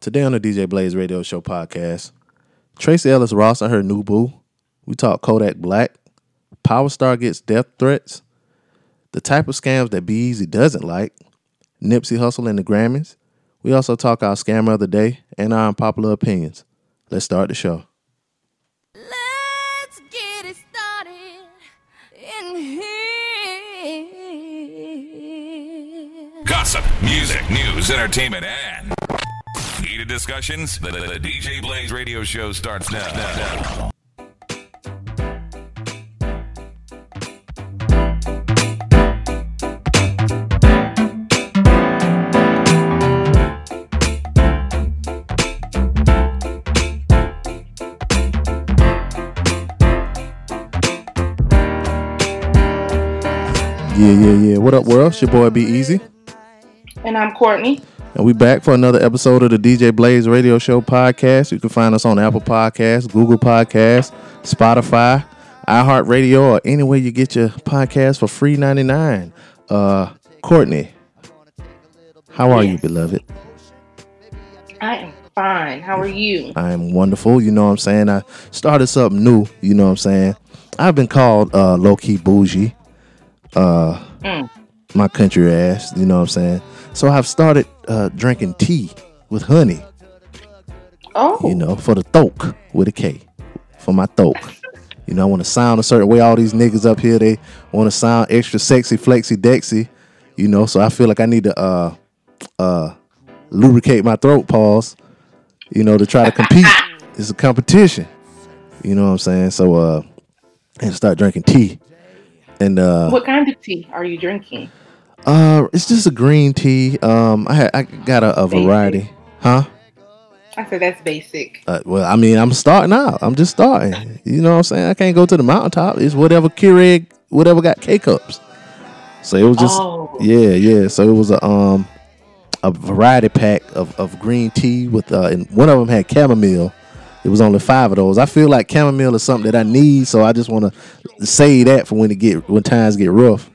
Today on the DJ Blaze Radio Show podcast, Tracee Ellis Ross and her new boo. We talk Kodak Black. Power Star gets death threats. The type of scams that Be Easy doesn't like. Nipsey Hussle and the Grammys. We also talk our scammer of the day and our unpopular opinions. Let's start the show. Let's get it started in here. Gossip, music, news, entertainment, and heated discussions. The, the- the DJ Blaze radio show starts now. Yeah, yeah, yeah. What up, world? It's your boy Be Easy. And I'm Courtney. And we back for another episode of the DJ Blaze Radio Show podcast. You can find us on Apple Podcasts, Google Podcasts, Spotify, iHeartRadio, or anywhere you get your podcast for free 99. Uh Courtney, how are you, beloved? I am fine. How are you? I am wonderful. You know what I'm saying? I started something new. You know what I'm saying? I've been called uh, low key bougie. Uh, My country ass. You know what I'm saying? So I've started uh, drinking tea with honey. Oh, you know, for the thoke with a K, for my thoke. You know, I want to sound a certain way. All these niggas up here, they want to sound extra sexy, flexy, dexy. You know, so I feel like I need to uh uh lubricate my throat pause. You know, to try to compete. it's a competition. You know what I'm saying? So uh, and start drinking tea. And uh, what kind of tea are you drinking? uh, it's just a green tea. Um, I had I got a, a variety, huh? I said that's basic. Uh, well, I mean, I'm starting out. I'm just starting. You know what I'm saying? I can't go to the mountaintop. It's whatever Keurig, whatever got K cups. So it was just, Oh. yeah, yeah. So it was a um a variety pack of, of green tea with uh, and one of them had chamomile. It was only five of those. I feel like chamomile is something that I need, so I just want to say that for when it get when times get rough.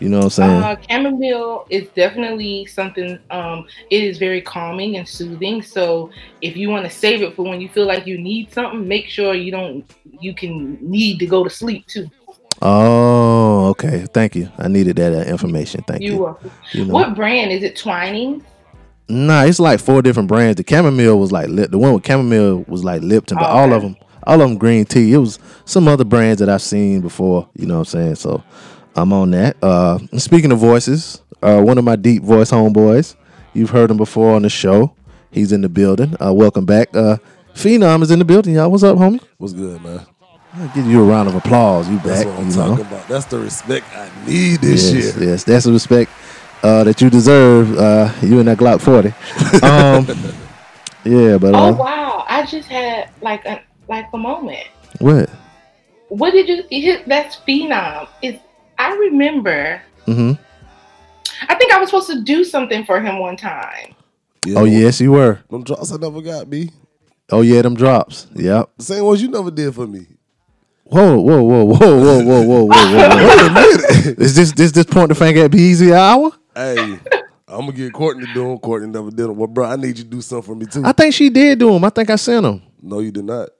You know what I'm saying? Uh, chamomile is definitely something. Um, it is very calming and soothing. So if you want to save it for when you feel like you need something, make sure you don't. You can need to go to sleep too. oh, okay. Thank you. I needed that uh, information. Thank you. You are. You know. What brand is it? Twining. Nah, it's like four different brands. The chamomile was like Lip- the one with chamomile was like Lipton, but Oh, all okay. of them, all of them green tea. It was some other brands that I've seen before. You know what I'm saying? So I'm on that. Uh, speaking of voices, uh, one of my deep voice homeboys, you've heard him before on the show. He's in the building. Uh, welcome back. Uh, Phenom is in the building, y'all. What's up, homie? What's good, man? I'll give you a round of applause. You That's back? what I'm you talking know? about. That's the respect I need this yes, year. yes, that's the respect uh, that you deserve. Uh, you and that Glock 40. Um, yeah, but uh, Oh wow! I just had like a like a moment. what? What did you? it- That's phenom. Is I remember. hmm I think I was supposed to do something for him one time. Yeah, Oh yes, you were. Them drops I never got me. Oh yeah, them drops. Yep. The same ones you never did for me. Whoa, whoa, whoa, whoa, whoa, whoa, whoa, whoa, whoa. Whoa. Is this this this point the finger at Be Easy hour? Hey, I'm gonna get Courtney to do them. Courtney never did them. Well, bro, I need you to do something for me too. I think she did do them. I think I sent them. no, you did not.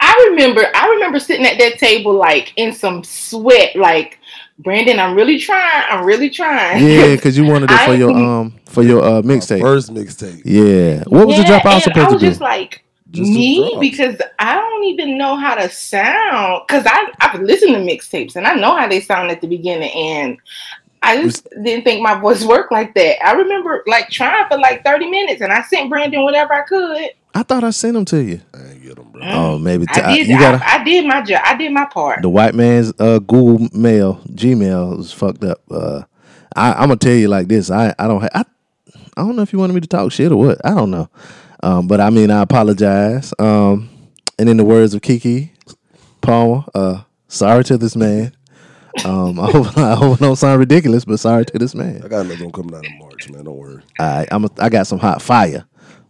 I remember. I remember sitting at that table like in some sweat. Like Brandon, I'm really trying. I'm really trying. Yeah, because you wanted it for I- your um for your uh mixtape. First mixtape. Yeah. What was the Yeah, drop I was and supposed I to was do? just like. Just me because I don't even know how to sound because I I've listened to mixtapes and I know how they sound at the beginning and I just didn't think my voice worked like that. I remember like trying for like 30 minutes and I sent Brandon whatever I could. I thought I sent them to you. I ain't get them, bro. Oh, maybe t- I did you gotta. I, I did my job. I did my part. the white man's uh Google Mail Gmail is fucked up. Uh, I, I'm gonna tell you like this. I I don't ha- I, I don't know if you wanted me to talk shit or what. I don't know. Um, but I mean I apologize. Um, and in the words of Keke Palmer, uh, sorry to this man. Um, I hope I hope it don't sound ridiculous, but sorry to this man. I got another one coming out in March, man. Don't worry. I I'm a, I got some hot fire.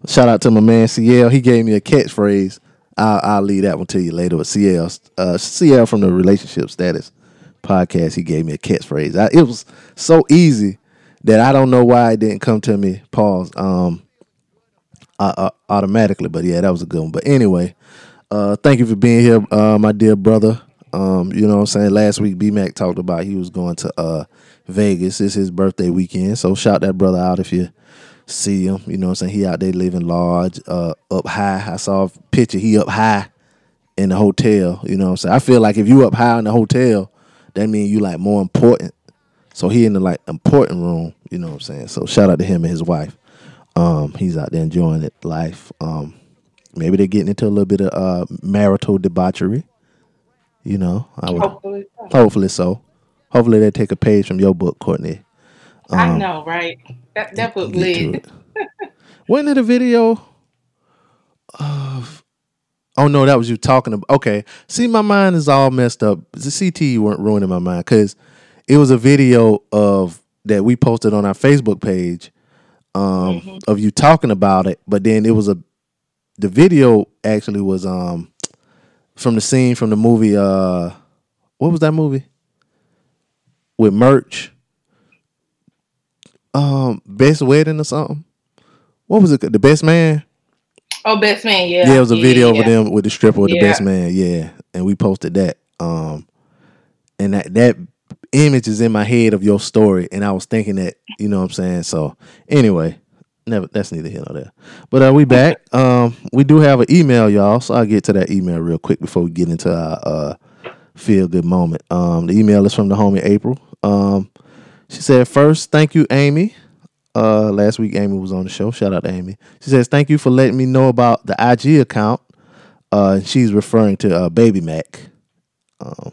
Shout out to my man CL. He gave me a catchphrase. I'll, I'll leave that one to you later. But CL, uh, CL from the Relationship Status podcast, he gave me a catchphrase. I, it was so easy that I don't know why it didn't come to me. Pause. Um, uh, uh, automatically. But yeah, that was a good one. But anyway, uh, thank you for being here, uh, my dear brother. Um, you know what I'm saying? Last week B Mac talked about he was going to uh Vegas. It's his birthday weekend. So shout that brother out if you see him. You know what I'm saying? He out there living large, uh, up high. I saw a picture, he up high in the hotel. You know what I'm saying? I feel like if you up high in the hotel, that means you like more important. So he in the like important room, you know what I'm saying? So shout out to him and his wife. Um, he's out there enjoying it life. Um, maybe they're getting into a little bit of uh marital debauchery. You know, I would Hopefully, so. hopefully so. Hopefully they take a page from your book, Courtney. I know, right? That that book lit. Wasn't it a video of? Oh no, that was you talking about. Okay, see, my mind is all messed up. The CT you weren't ruining my mind because it was a video of that we posted on our Facebook page um, of you talking about it, but then it was a the video actually was um from the scene from the movie. Uh, what was that movie with merch? Um, best wedding or something. What was it? The best man. Oh, best man, yeah. Yeah, it was a video yeah. of them with the stripper with the best man. Yeah, and we posted that. Um, and that that image is in my head of your story, and I was thinking that you know what I'm saying. So anyway, never that's neither here nor there. But uh, we back. Um, we do have an email, y'all. So I'll get to that email real quick before we get into our uh feel good moment. Um, the email is from the homie April. Um, she said first, thank you, Amy. Uh, last week Amy was on the show. Shout out to Amy. She says, "Thank you for letting me know about the IG account." Uh, she's referring to uh, Baby Mac, um,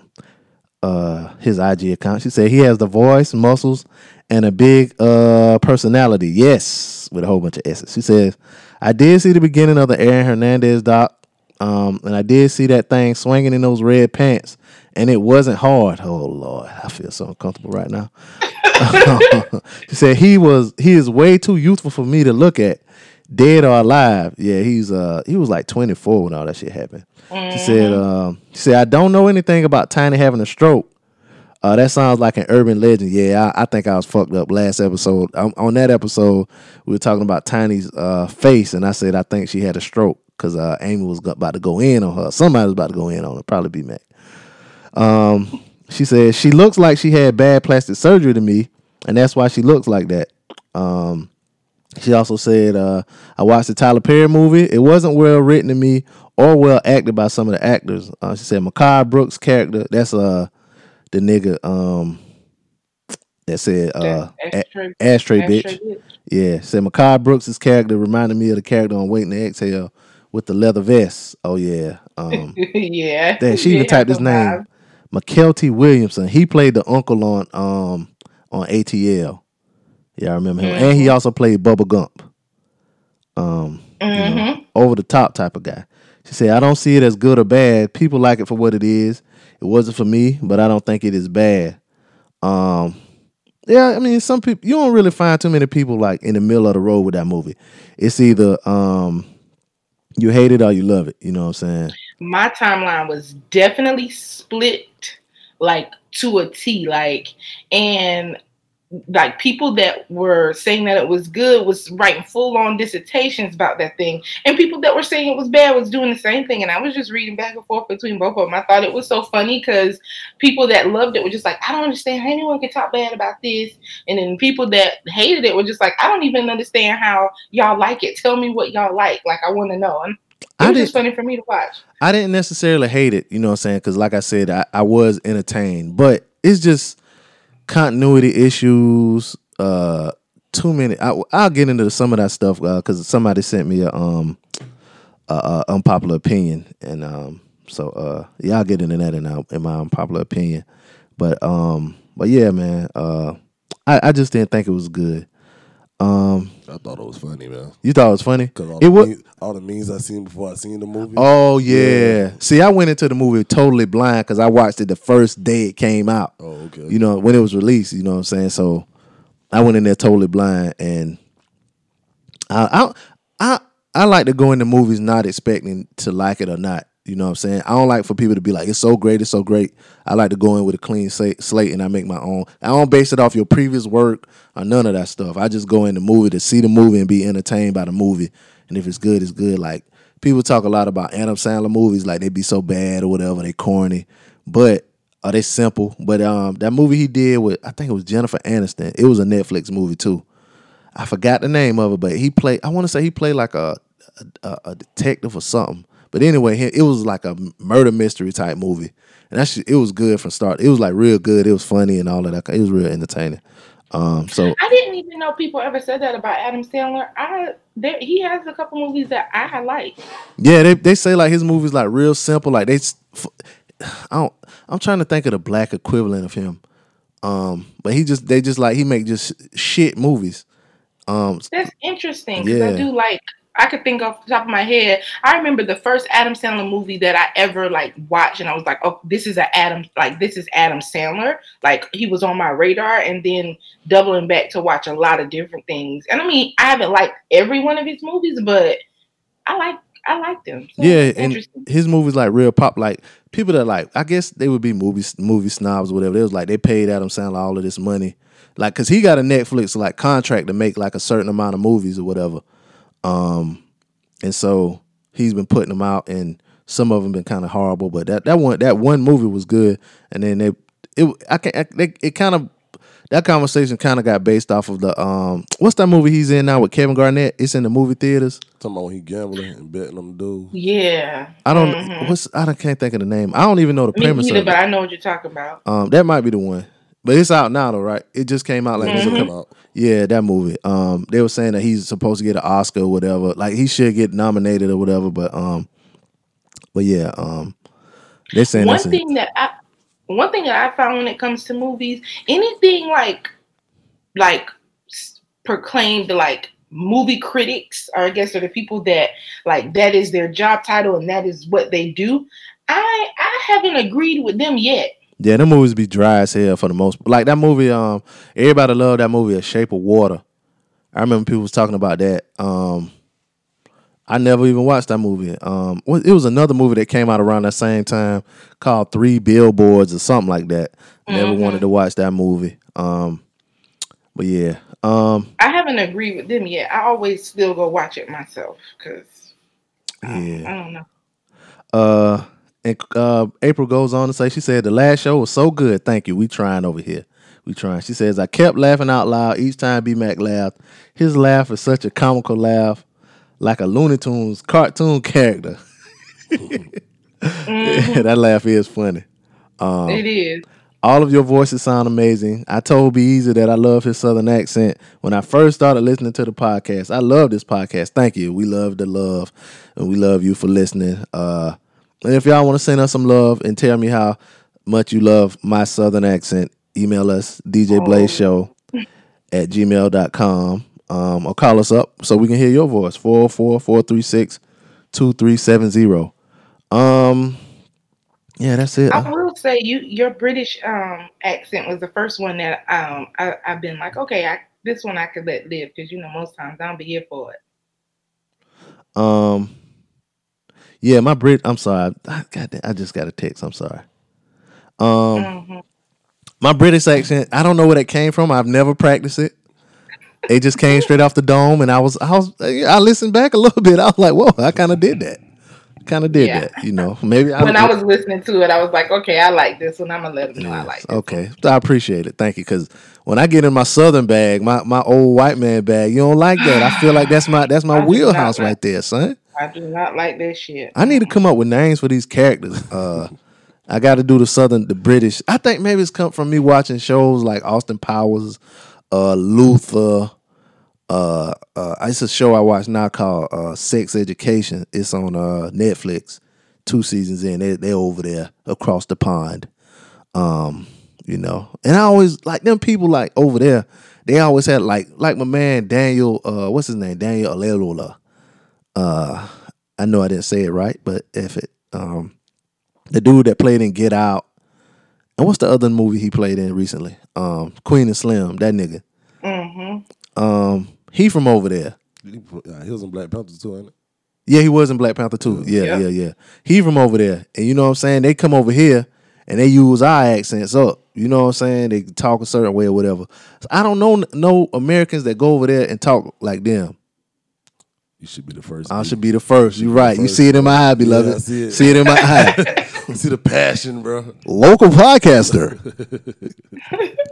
uh, his IG account. She said he has the voice, muscles, and a big uh personality. Yes, with a whole bunch of S's. She says, "I did see the beginning of the Aaron Hernandez doc, um, and I did see that thing swinging in those red pants, and it wasn't hard. Oh Lord, I feel so uncomfortable right now." she said he was he is way too youthful for me to look at, dead or alive. Yeah, he's uh he was like 24 when all that shit happened. She said um she said I don't know anything about Tiny having a stroke. Uh, that sounds like an urban legend. Yeah, I, I think I was fucked up last episode. Um, on that episode, we were talking about Tiny's uh, face, and I said I think she had a stroke because uh, Amy was about to go in on her. Somebody was about to go in on her. Probably be Mac. Um, she said she looks like she had bad plastic surgery to me, and that's why she looks like that. Um, she also said, uh, I watched the Tyler Perry movie. It wasn't well written to me or well acted by some of the actors. Uh, she said, Mehcad Brooks' character, that's uh the nigga um that said uh That a- ashtray- ashtray, bitch. ashtray bitch. Yeah, said Mehcad Brooks' character reminded me of the character on Waiting to Exhale with the leather vest. Oh yeah. Um yeah. Damn, she even Yeah, typed his name. Mykelti Williamson. He played the uncle on um on ATL. Yeah, I remember him. And he also played Bubba Gump. Um, you know, over the top type of guy. She said, I don't see it as good or bad. People like it for what it is. It wasn't for me, but I don't think it is bad. Um yeah, I mean some people you don't really find too many people like in the middle of the road with that movie. It's either um you hate it or you love it. You know what I'm saying? my timeline was definitely split like to a T like and like people that were saying that it was good was writing full on dissertations about that thing. And people that were saying it was bad was doing the same thing. And I was just reading back and forth between both of them. I thought it was so funny because people that loved it were just like I don't understand how anyone can talk bad about this. And then people that hated it were just like I don't even understand how y'all like it. Tell me what y'all like. Like I want to know. And it was just funny for me to watch. I didn't necessarily hate it, you know what I'm saying? Because, like I said, I, I was entertained, but it's just continuity issues. Uh, too many. I, I'll get into some of that stuff because somebody sent me a um a, a unpopular opinion, and um so uh yeah, I'll get into that in, our- in my unpopular opinion. But um but yeah, man, uh I, I just didn't think it was good. Um, I thought it was funny, man. you thought it was funny? Because all, It the was. All the memes I seen before I seen the movie. Oh yeah. See, I went into the movie totally blind because I watched it the first day it came out. Oh, okay. You know, when it was released, you know what I'm saying? So I went in there totally blind and I I I, I like to go into movies not expecting to like it or not. You know what I'm saying? I don't like for people to be like, it's so great, it's so great. I like to go in with a clean slate and I make my own. I don't base it off your previous work or none of that stuff. I just go in the movie to see the movie and be entertained by the movie and if it's good, it's good. Like people talk a lot about Adam Sandler movies, like they be so bad or whatever, they corny, but are they simple? But um, that movie he did with I think it was Jennifer Aniston. It was a Netflix movie too. I forgot the name of it, but he played. I want to say he played like a a, a detective or something. But anyway, it was like a murder mystery type movie, and that's it was good from start. It was like real good. It was funny and all of that. It was real entertaining. Um, so I didn't even know people ever said that about Adam Sandler. I there he has a couple movies that I like. yeah, they they say like his movies like real simple. Like they, I don't. I'm trying to think of the black equivalent of him. Um, but he just they just like he make just shit movies. Um, That's interesting because I Yeah. do like. I could think off the top of my head. I remember the first Adam Sandler movie that I ever like watched, and I was like, "Oh, this is a Adam like this is Adam Sandler." Like he was on my radar, and then doubling back to watch a lot of different things. And I mean, I haven't liked every one of his movies, but I like I like them. So Yeah, and his movies like real pop. Like people that like, I guess they would be movie movie snobs or whatever. They was like they paid Adam Sandler all of this money, like because he got a Netflix like contract to make like a certain amount of movies or whatever. Um, and so he's been putting them out, and some of them been kind of horrible. But that that one that one movie was good, and then they it I can I, they, it kind of. That conversation kind of got based off of the um, what's that movie he's in now with Kevin Garnett? It's in the movie theaters. Talking about when he gambling and betting on dudes. Yeah, I don't. Mhm. What's I don't, can't think of the name. I don't even know the me premise neither, of but it. I know what you're talking about. Um, that might be the one, but it's out now though, right? It just came out like It's this come week. out. Yeah, that movie. Um, they were saying that he's supposed to get an Oscar or whatever. Like he should get nominated or whatever. But um, but yeah, um, they're saying one thing that I one thing that I found when it comes to movies, anything like like proclaimed like movie critics, or I guess are the people that like that is their job title and that is what they do. I I haven't agreed with them yet. Yeah, them movies be dry as hell for the most. Like that movie. Um, everybody loved that movie, A Shape of Water. I remember people was talking about that. Um, I never even watched that movie. Um, it was another movie that came out around that same time called Three Billboards or something like that. Never wanted to watch that movie. Um, but yeah, um, I haven't agreed with them yet. I always still go watch it myself because yeah. I don't know. Uh, and uh, April goes on to say, she said the last show was so good. Thank you. We trying over here. We trying. She says I kept laughing out loud each time B Mac laughed. His laugh is such a comical laugh, like a Looney Tunes cartoon character. that laugh is funny. Um, it is. All of your voices sound amazing. I told Be Easy that I love his southern accent when I first started listening to the podcast. I love this podcast. Thank you. We love the love, and we love you for listening. Uh, and if y'all want to send us some love and tell me how much you love my southern accent, email us DJ Blaze Show at gmail.com um, or call us up so we can hear your voice 404 436 2370. Um, yeah, that's it. I will say you your British um accent was the first one that um I, I've been like, okay, I this one I could let live because you know most times I don't be here for it. Um, yeah, my Brit. I'm sorry. I got. I just got a text. I'm sorry. Um, Mhm. my British accent. I don't know where that came from. I've never practiced it. It just came straight off the dome, and I was. I was. I listened back a little bit. I was like, "Whoa!" I kind of did that. Kind of did Yeah. that. You know, maybe I. When I was listening to it, I was like, okay, I like this one. I'm gonna let them know I like this. Okay, I appreciate it. Thank you. Because when I get in my southern bag, my, my old white man bag, you don't like that. I feel like that's my that's my I do not wheelhouse right there, son. I do not like that shit. I need to come up with names for these characters. Uh, I got to do the southern, the British. I think maybe it's come from me watching shows like Austin Powers, uh, Luther. Uh, uh, it's a show I watch now called uh, Sex Education. It's on uh, Netflix. Two seasons in, they they're over there across the pond. Um, you know, and I always like them people like over there. They always had like like my man Daniel. Uh, what's his name? Daniel Alelola. Uh, I know I didn't say it right, but if it um the dude that played in Get Out, and what's the other movie he played in recently? Um, Queen and Slim, that nigga. Mm-hmm. Um, he from over there. He put- uh, he was in Black Panther too, ain't it? Yeah, he was in Black Panther too. Yeah, Yeah. yeah, yeah. He from over there, and you know what I'm saying. They come over here and they use our accents up. You know what I'm saying? They talk a certain way or whatever. So I don't know no Americans that go over there and talk like them. You should be the first. I B. should be the first. You're right. You see it in my eye, beloved. Yeah, see it. see it in my eye. see the passion, bro. Local podcaster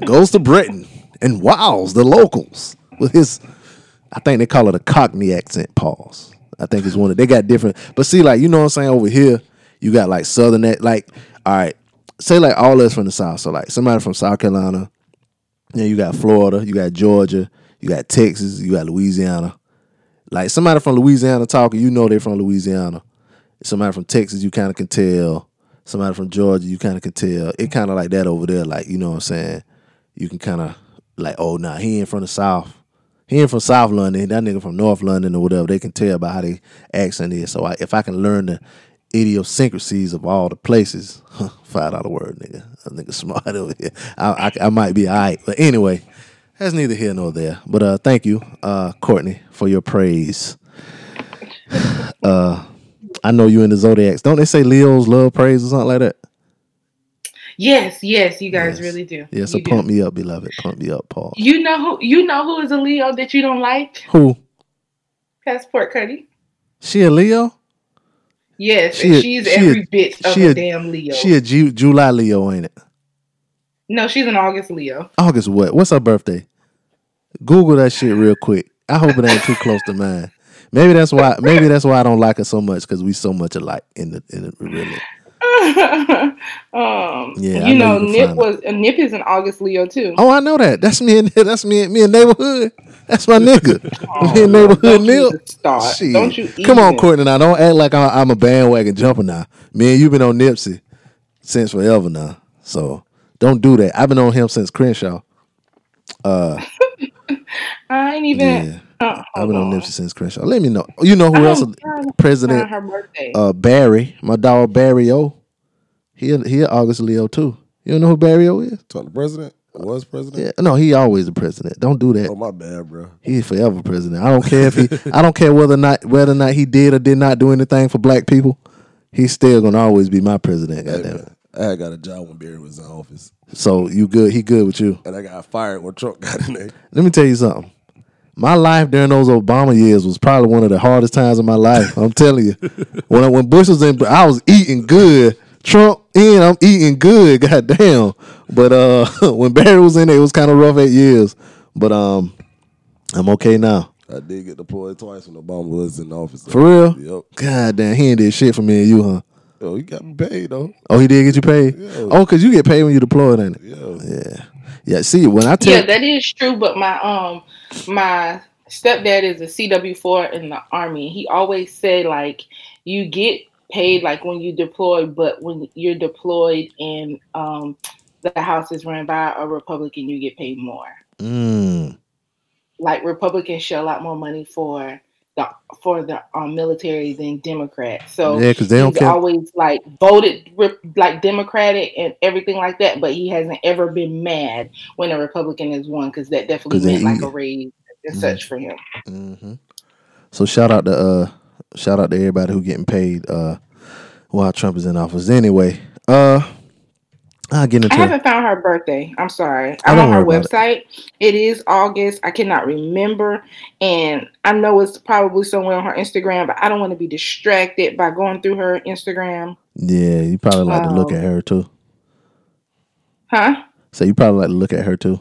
goes to Britain and wows the locals with his. I think they call it a Cockney accent. Pause. I think it's one of they got different. But see, like you know what I'm saying over here, you got like Southern. Like all right, say like all us from the South. So like somebody from South Carolina. Yeah, you got Florida, you got Georgia, you got Texas, you got Louisiana. Like somebody from Louisiana talking, you know they're from Louisiana. Somebody from Texas, you kind of can tell. Somebody from Georgia, you kind of can tell. It kind of like that over there. Like you know what I'm saying. You can kind of like, oh nah, he ain't from the South. He ain't from South London. That nigga from North London or whatever. They can tell by how they accent is. So I, if I can learn the idiosyncrasies of all the places, five dollar word, nigga. That nigga smart over here. I, I, I might be alright. But anyway, that's neither here nor there. But uh, thank you, uh, Courtney, for your praise. Uh, I know you in the zodiacs. Don't they say Leos love praise or something like that? Yes, yes, you guys Yes. really do. Yeah, so You do. pump me up, beloved. Pump me up, Paul. You know who? You know who is a Leo that you don't like? Who? Passport Cuddy. She a Leo? Yes, She and a- she's she a- every bit of a, a- damn Leo. She a Ju- July Leo, ain't it? No, she's an August Leo. August what? What's her birthday? Google that shit real quick. I hope it ain't too close to mine. Maybe that's why. Maybe that's why I don't like her so much because we so much alike in the in the really. um, Yeah, you know know, Nip was uh, Nip is an August Leo too. Oh, I know that. That's me. And that's me. and Me and neighborhood. That's my nigga. me in neighborhood. Nip. Don't you Come on. Courtney. Now don't act like I- I'm a bandwagon jumper. Now, me and you been on Nipsey since forever now. So don't do that. I've been on him since Crenshaw. I ain't even. Yeah. Uh, I've been on hold Nipsey since Crenshaw. Let me know. You know who I'm else? trying President her uh, Barry, my dog Barry O. He he August Leo too. You don't know who Barry O is? Talking to president? Was president? Yeah, no, he always the president. Don't do that. Oh my bad, bro. He's forever president. I don't care if he. I don't care whether or not whether or not he did or did not do anything for black people. He's still gonna always be my president. Hey, Goddamn. I had got a job when Barry was in office, So you good? He good with you? and I got fired when Trump got in there. Let me tell you something. My life during those Obama years was probably one of the hardest times of my life. I'm telling you. When I, when Bush was in, I was eating good. Trump in, I'm eating good. Goddamn. But uh, when Barry was in there, it was kind of rough eight years. But um, I'm okay now. I did get deployed twice when Obama was in office. For real? Yep. God damn, he ain't did shit for me and you, huh? Yo, he got me paid though. Oh, he did get you paid? Yeah. Oh, cause you get paid when you deployed, ain't it? Yeah. Yeah. Yeah. See, when I tell yeah, that is true. But my um my stepdad is a CW four in the army. He always said like you get paid like when you deploy, but when you're deployed and um the house is run by a Republican, you get paid more. mm, Like Republicans shell out more money for the for the um, military than Democrats. So yeah, because they don't always like voted like Democratic and everything like that, but he hasn't ever been mad when a Republican has won because that definitely meant like a raise and Mhm. such for him. hmm So shout out to uh shout out to everybody who getting paid uh while Trump is in office. Anyway, uh I'll get I into haven't found her birthday. I'm sorry. I'm on her website. It is August. I cannot remember. And I know it's probably somewhere on her Instagram, but I don't want to be distracted by going through her Instagram. Yeah, you probably like to look Um, at her too. Huh? So you probably like to look at her too.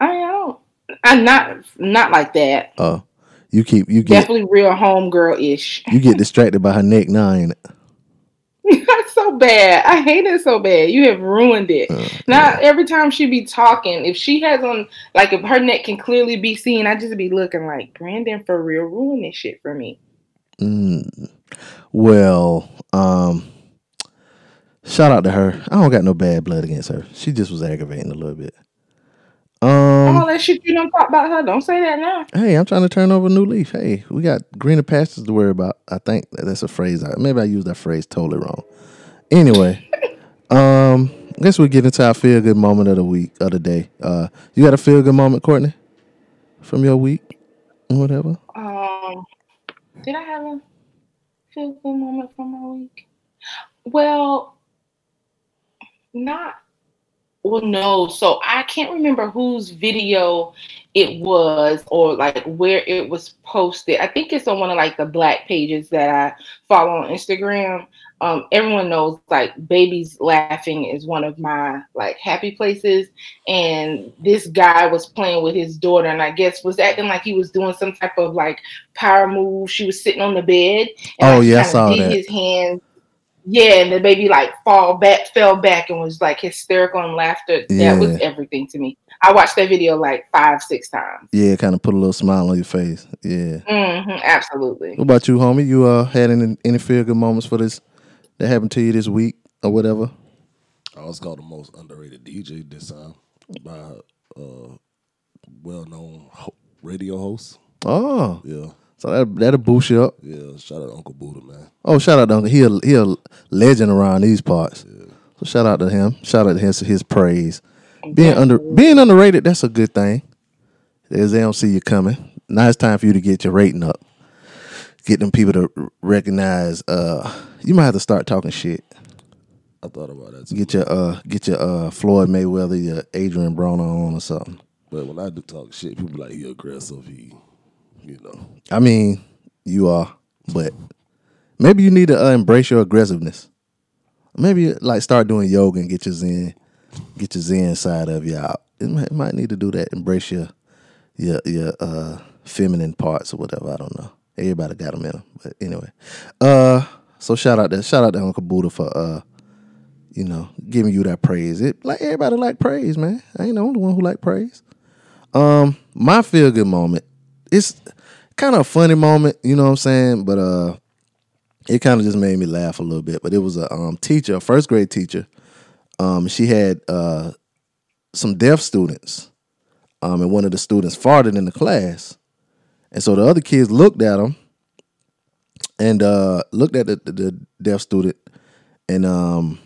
I, I don't. I'm not not like that. Oh. You keep you get Definitely real homegirl ish. you get distracted by her neck now, ain't it? That's so bad. I hate it so bad. You have ruined it. Uh, now every time she be talking, if she has on like if her neck can clearly be seen, I just be looking like Brandon for real ruin this shit for me. Mm, well, um, shout out to her. I don't got no bad blood against her. She just was aggravating a little bit. Um, All that shit you don't talk about her, don't say that now. hey, I'm trying to turn over a new leaf. Hey, we got greener pastures to worry about. I think that's a phrase. I, maybe I used that phrase totally wrong. Anyway, um, I guess we get into our feel good moment of the week of the day. Uh, you got a feel good moment, Courtney, from your week, whatever. Um, did I have a feel good moment from my week? Well, not Well, no. So I can't remember whose video it was or like where it was posted. I think it's on one of like the black pages that I follow on Instagram. Um, everyone knows like babies laughing is one of my like happy places. And this guy was playing with his daughter and I guess was acting like he was doing some type of like power move. She was sitting on the bed. And Oh, like, yeah, I saw that. his hands yeah, and the baby like fall back, fell back, and was like hysterical and laughter. That was everything to me. I watched that video like five, six times. Yeah, kind of put a little smile on your face. Yeah. hmm absolutely. What about you, homie? You uh had any any feel good moments for this that happened to you this week or whatever? I was called the most underrated DJ this time by uh well known radio host. Oh, Yeah. So that that'll boost you up. Yeah. Shout out to Uncle Buddha, man. Oh, shout out to Uncle. He a, he a legend around these parts. So shout out to him. Shout out to his his praise. Being under being underrated, that's a good thing. There's they don't see you coming. Now it's time for you to get your rating up. Get them people to recognize. Uh, you might have to start talking shit. I thought about that too. Get your uh, get your uh, Floyd Mayweather, your Adrien Broner on or something. But when I do talk shit, people be like he aggressive. He, you know. I mean, you are, but maybe you need to uh, embrace your aggressiveness. Maybe like start doing yoga and get your zen, get your zen side of you out. It might, might need to do that. Embrace your your your uh, feminine parts or whatever. I don't know. Everybody got them in them, but anyway. Uh, so shout out to shout out to Uncle Buddha for uh, you know, giving you that praise. It like everybody like praise, man. I ain't the only one who like praise. Um, my feel good moment. It's kind of a funny moment, you know what I'm saying? But uh it kind of just made me laugh a little bit. But it was a um teacher, a first grade teacher. Um, she had uh some deaf students. Um, and one of the students farted in the class. And so the other kids looked at him and uh looked at the, the, the deaf student and um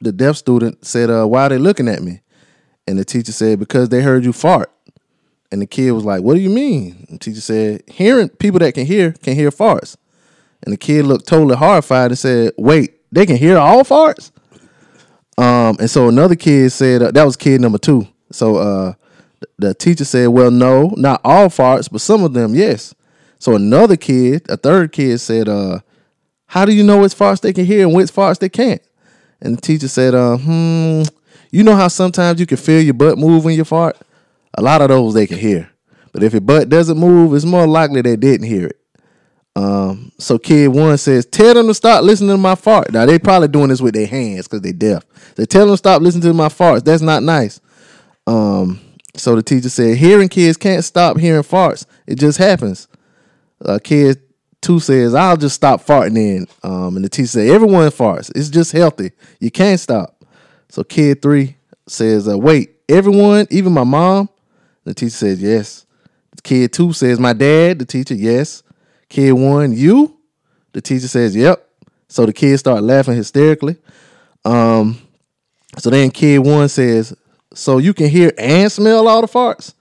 the deaf student said, uh, why are they looking at me? And the teacher said, because they heard you fart. And the kid was like, What do you mean? And the teacher said, Hearing people that can hear can hear farts. And the kid looked totally horrified and said, Wait, they can hear all farts? Um, and so another kid said, uh, That was kid number two. So uh, the teacher said, Well, no, not all farts, but some of them, yes. So another kid, a third kid said, uh, How do you know which farts they can hear and which farts they can't? And the teacher said, uh, Hmm, you know how sometimes you can feel your butt move when you fart? A lot of those they can hear. But if your butt doesn't move, it's more likely they didn't hear it. Um, so kid one says, tell them to stop listening to my fart. Now they probably doing this with their hands because they deaf. They tell them to stop listening to my farts. That's not nice. Um, so the teacher said, hearing kids can't stop hearing farts. It just happens. Uh, kid two says, I'll just stop farting then. Um, and the teacher said, everyone farts. It's just healthy. You can't stop. So kid three says, uh, wait, everyone, even my mom? The teacher says, yes. Kid two says, my dad? The teacher, yes. Kid one, you? The teacher says, yep. So the kids start laughing hysterically. Um, so then kid one says, so you can hear and smell all the farts?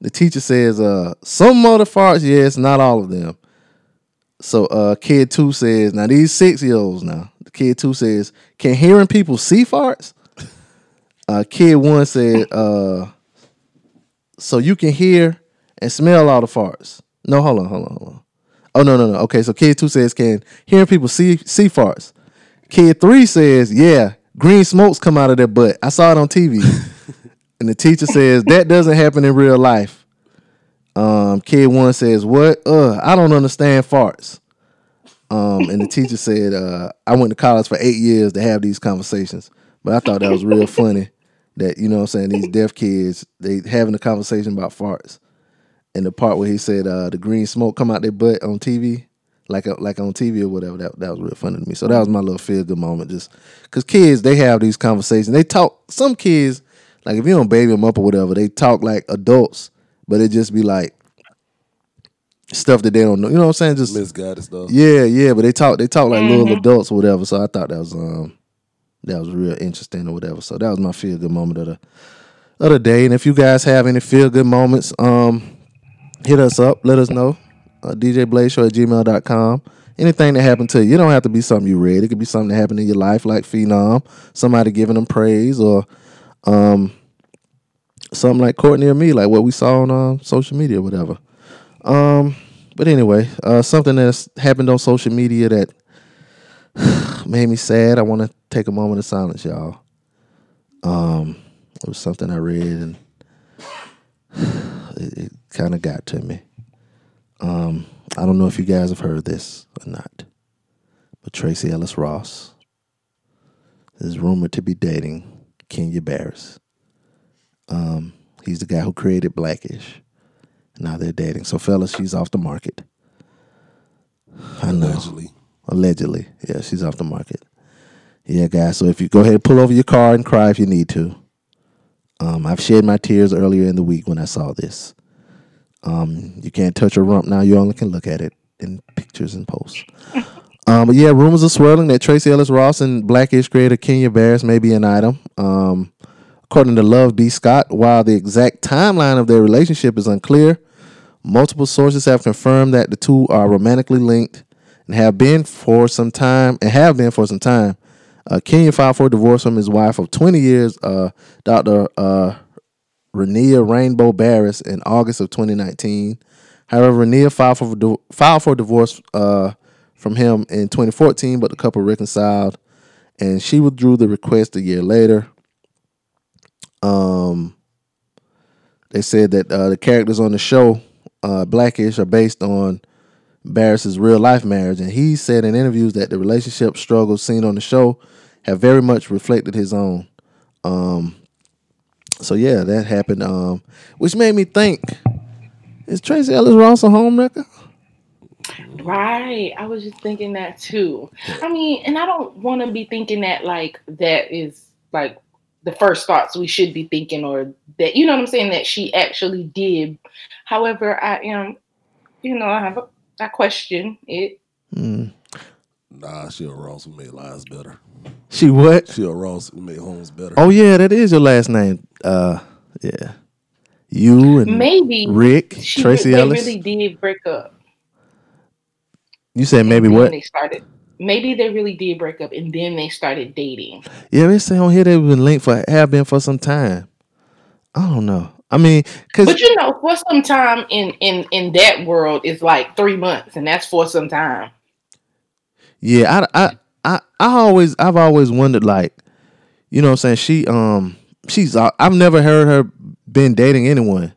The teacher says, uh, some of the farts, yes, not all of them. So uh kid two says, now these six year olds now. The kid two says, can hearing people see farts? Uh kid one said, uh so you can hear and smell all the farts. No, hold on, hold on, hold on. Oh no, no, no. Okay, so kid two says, can hearing people see see farts? Kid three says, yeah, green smokes come out of their butt. I saw it on TV. and the teacher says, that doesn't happen in real life. Um, kid one says, "What? Uh, I don't understand farts." Um, and the teacher said, uh, "I went to college for eight years to have these conversations." But I thought that was real funny. That you know, what I'm saying these deaf kids they having a conversation about farts, and the part where he said uh, the green smoke come out their butt on TV, like like on TV or whatever. That that was real funny to me. So that was my little feel good moment, just because kids they have these conversations. They talk. Some kids, like if you don't baby them up or whatever, they talk like adults but it just be like stuff that they don't know. You know what I'm saying? Just Misguided stuff. yeah, yeah. But they talk they talk like little adults or whatever. So I thought that was um that was real interesting or whatever. So that was my feel good moment of the of the day. And if you guys have any feel good moments, um, hit us up. Let us know. Uh, DJBlazeShow at gmail.com. Anything that happened to you, don't have to be something you read. It could be something that happened in your life, like Phenom, somebody giving them praise, or Um, something like Courtney or me, like what we saw on uh, social media or whatever. Um, but anyway, uh, something that's happened on social media that made me sad. I want to take a moment of silence, y'all. Um, it was something I read and it, it kind of got to me. Um, I don't know if you guys have heard this or not, but Tracee Ellis Ross is rumored to be dating Kenya Barris. Um, he's the guy who created Blackish. Now they're dating. So, fellas, she's off the market. I know. Allegedly. Allegedly. Yeah, she's off the market. Yeah, guys. So if you go ahead and pull over your car and cry if you need to. Um, I've shed my tears earlier in the week when I saw this. Um, you can't touch her rump now. You only can look at it in pictures and posts. Um, but yeah, rumors are swirling that Tracee Ellis Ross and Blackish creator Kenya Barris may be an item. Um, according to Love B. Scott, while the exact timeline of their relationship is unclear, multiple sources have confirmed that the two are romantically linked and have been for some time and have been for some time. Uh, Kenya filed for divorce from his wife of 20 years, uh, Dr. Uh, Rania Rainbow Barris, in August of 2019. However, Rania filed for filed for divorce uh, from him in 2014, but the couple reconciled, and she withdrew the request a year later. Um, they said that uh, the characters on the show, uh, Blackish, are based on Barris's real life marriage, and he said in interviews that the relationship struggles seen on the show have very much reflected his own. Um, so yeah, that happened. Um, which made me think: Is Tracee Ellis Ross a homewrecker? Right. I was just thinking that too. I mean, and I don't want to be thinking that like that is like the first thoughts we should be thinking or that you know what I'm saying that she actually did. However, I am you know, I have a I question it. Nah, she a Ross who made lives better. She what? She a Ross who made homes better. Oh yeah, that is your last name. Uh, yeah, you and Maybe Rick she Tracee they Ellis. really did break up. you said maybe and then what? They started maybe they really did break up and then they started dating. Yeah, they say on here they've been linked for have been for some time. I don't know. I mean, cause But you know, for some time in in in that world is like three months, and that's for some time. Yeah, I, I, I, I always, I've always wondered, like, you know, what I'm saying she, um, she's, uh, I've never heard her been dating anyone.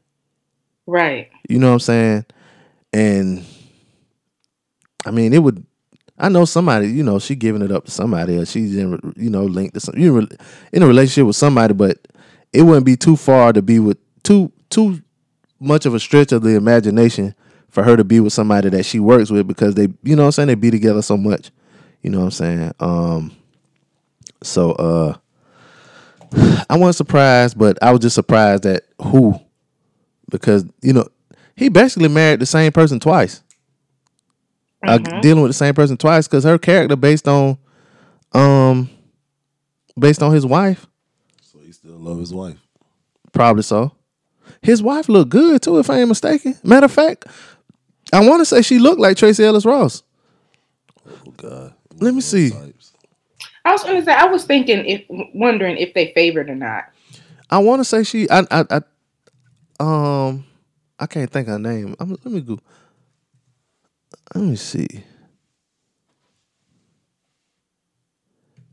Right. You know what I'm saying? And I mean, it would. I know somebody. You know, she giving it up to somebody, or she's in, you know, linked to some, you in a relationship with somebody, but it wouldn't be too far to be with too too much of a stretch of the imagination for her to be with somebody that she works with because they, you know, what I'm saying they be together so much. You know what I'm saying? Um. So, uh, I wasn't surprised, but I was just surprised at who because you know he basically married the same person twice. Uh, dealing with the same person twice because her character based on, um, based on his wife, So he still love his wife. probably so. His wife looked good too, if I ain't mistaken. Matter of fact, I want to say she looked like Tracee Ellis Ross. Oh God. Let me see. Types. I was gonna say I was thinking if wondering if they favored or not. I want to say she. I, I. I. Um. I can't think her name. I'm, let me go. Let me see.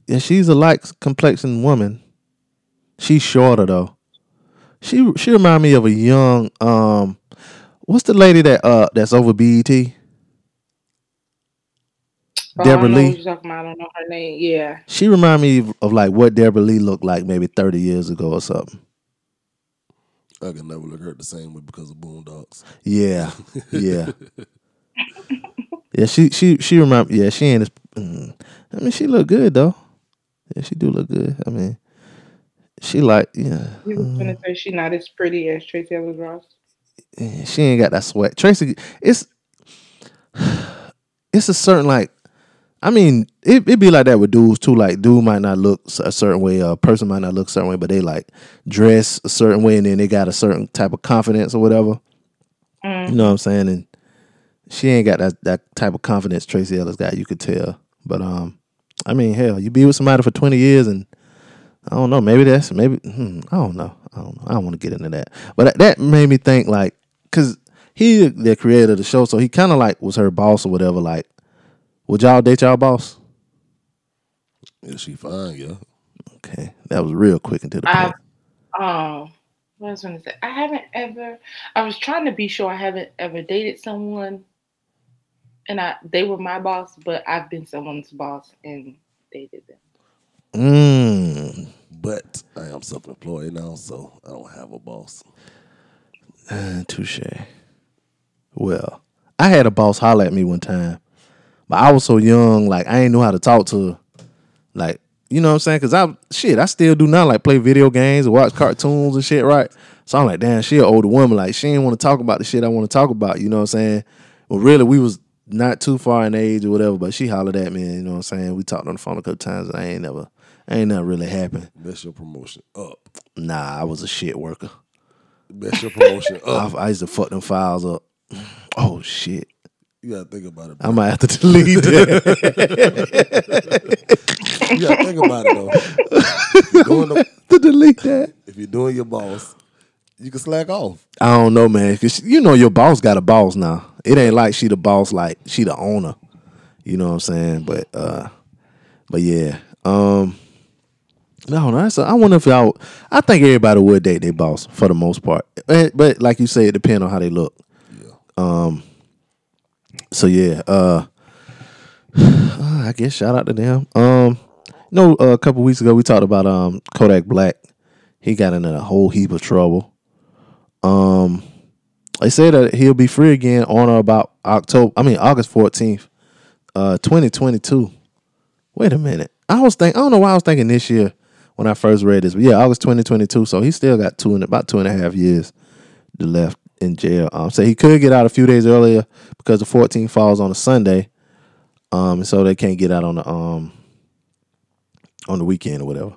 Yeah, she's a light complexion woman. She's shorter though. She she remind me of a young um. What's the lady that uh that's over BET? Oh, Debra I know Lee. what you're talking about. I don't know her name. Yeah. She remind me of, of like what Debra Lee looked like maybe thirty years ago or something. I can never look at her the same way because of Boondocks. Yeah, yeah, yeah. She she she remind. Yeah, she ain't. As, mm, I mean, she look good though. Yeah, she do look good. I mean, she like yeah. You was gonna say she's not as pretty as Tracee Ellis Ross. yeah, She ain't got that sweat. Tracee, it's it's a certain like. I mean, it it be like that with dudes too. Like, dude might not look a certain way, a person might not look a certain way, but they like dress a certain way, and then they got a certain type of confidence or whatever. You know what I'm saying? And she ain't got that that type of confidence Tracee Ellis got. You could tell. But um, I mean, hell, you be with somebody for 20 years and I don't know. Maybe that's maybe. Hmm, I don't know. I don't know. I don't want to get into that. But that, that made me think like, cause he the creator of the show, so he kind of like was her boss or whatever. Like, would y'all date y'all boss? Yeah, she fine, yeah. Okay, that was real quick into the I, point. um, what was I gonna say? I haven't ever. I was trying to be sure I haven't ever dated someone, and I they were my boss, but I've been someone's boss and dated them. Mm, But I am self employed now, so I don't have a boss. uh, touche. Well, I had a boss holler at me one time, but I was so young, like I ain't know how to talk to her. Like, you know what I'm saying? Cause I shit, I still do not like play video games or watch cartoons and shit, right? So I'm like, damn, she an older woman. Like she ain't want to talk about the shit I want to talk about. You know what I'm saying? Well, really, we was not too far in age or whatever, but she hollered at me. You know what I'm saying? We talked on the phone a couple times, and I ain't never, ain't never really happened. Best your promotion up. Nah, I was a shit worker. Best your promotion I, up. I used to fuck them files up. Oh shit. You gotta think about it. I might have to delete that. You gotta think about it though. If you're, doing the, to delete that. if you're doing your boss, you can slack off. I don't know, man. Cause you know your boss got a boss now. It ain't like she the boss, like she the owner. You know what I'm saying? But uh, but yeah. Um, no, no. That's a, I wonder if y'all. I think everybody would date their boss for the most part. But, but like you say, it depends on how they look. Um, So yeah. Uh, I guess shout out to them. Um, no, uh, a couple weeks ago we talked about um Kodak Black. He got into a whole heap of trouble. Um, they say that he'll be free again on or about October. I mean August fourteenth, uh, twenty twenty two. Wait a minute. I was think I don't know why I was thinking this year when I first read this, but yeah, August twenty twenty two. So he still got two and about two and a half years left in jail. Um, so he could get out a few days earlier because the 14 falls on a Sunday. Um, so they can't get out on the um on the weekend or whatever.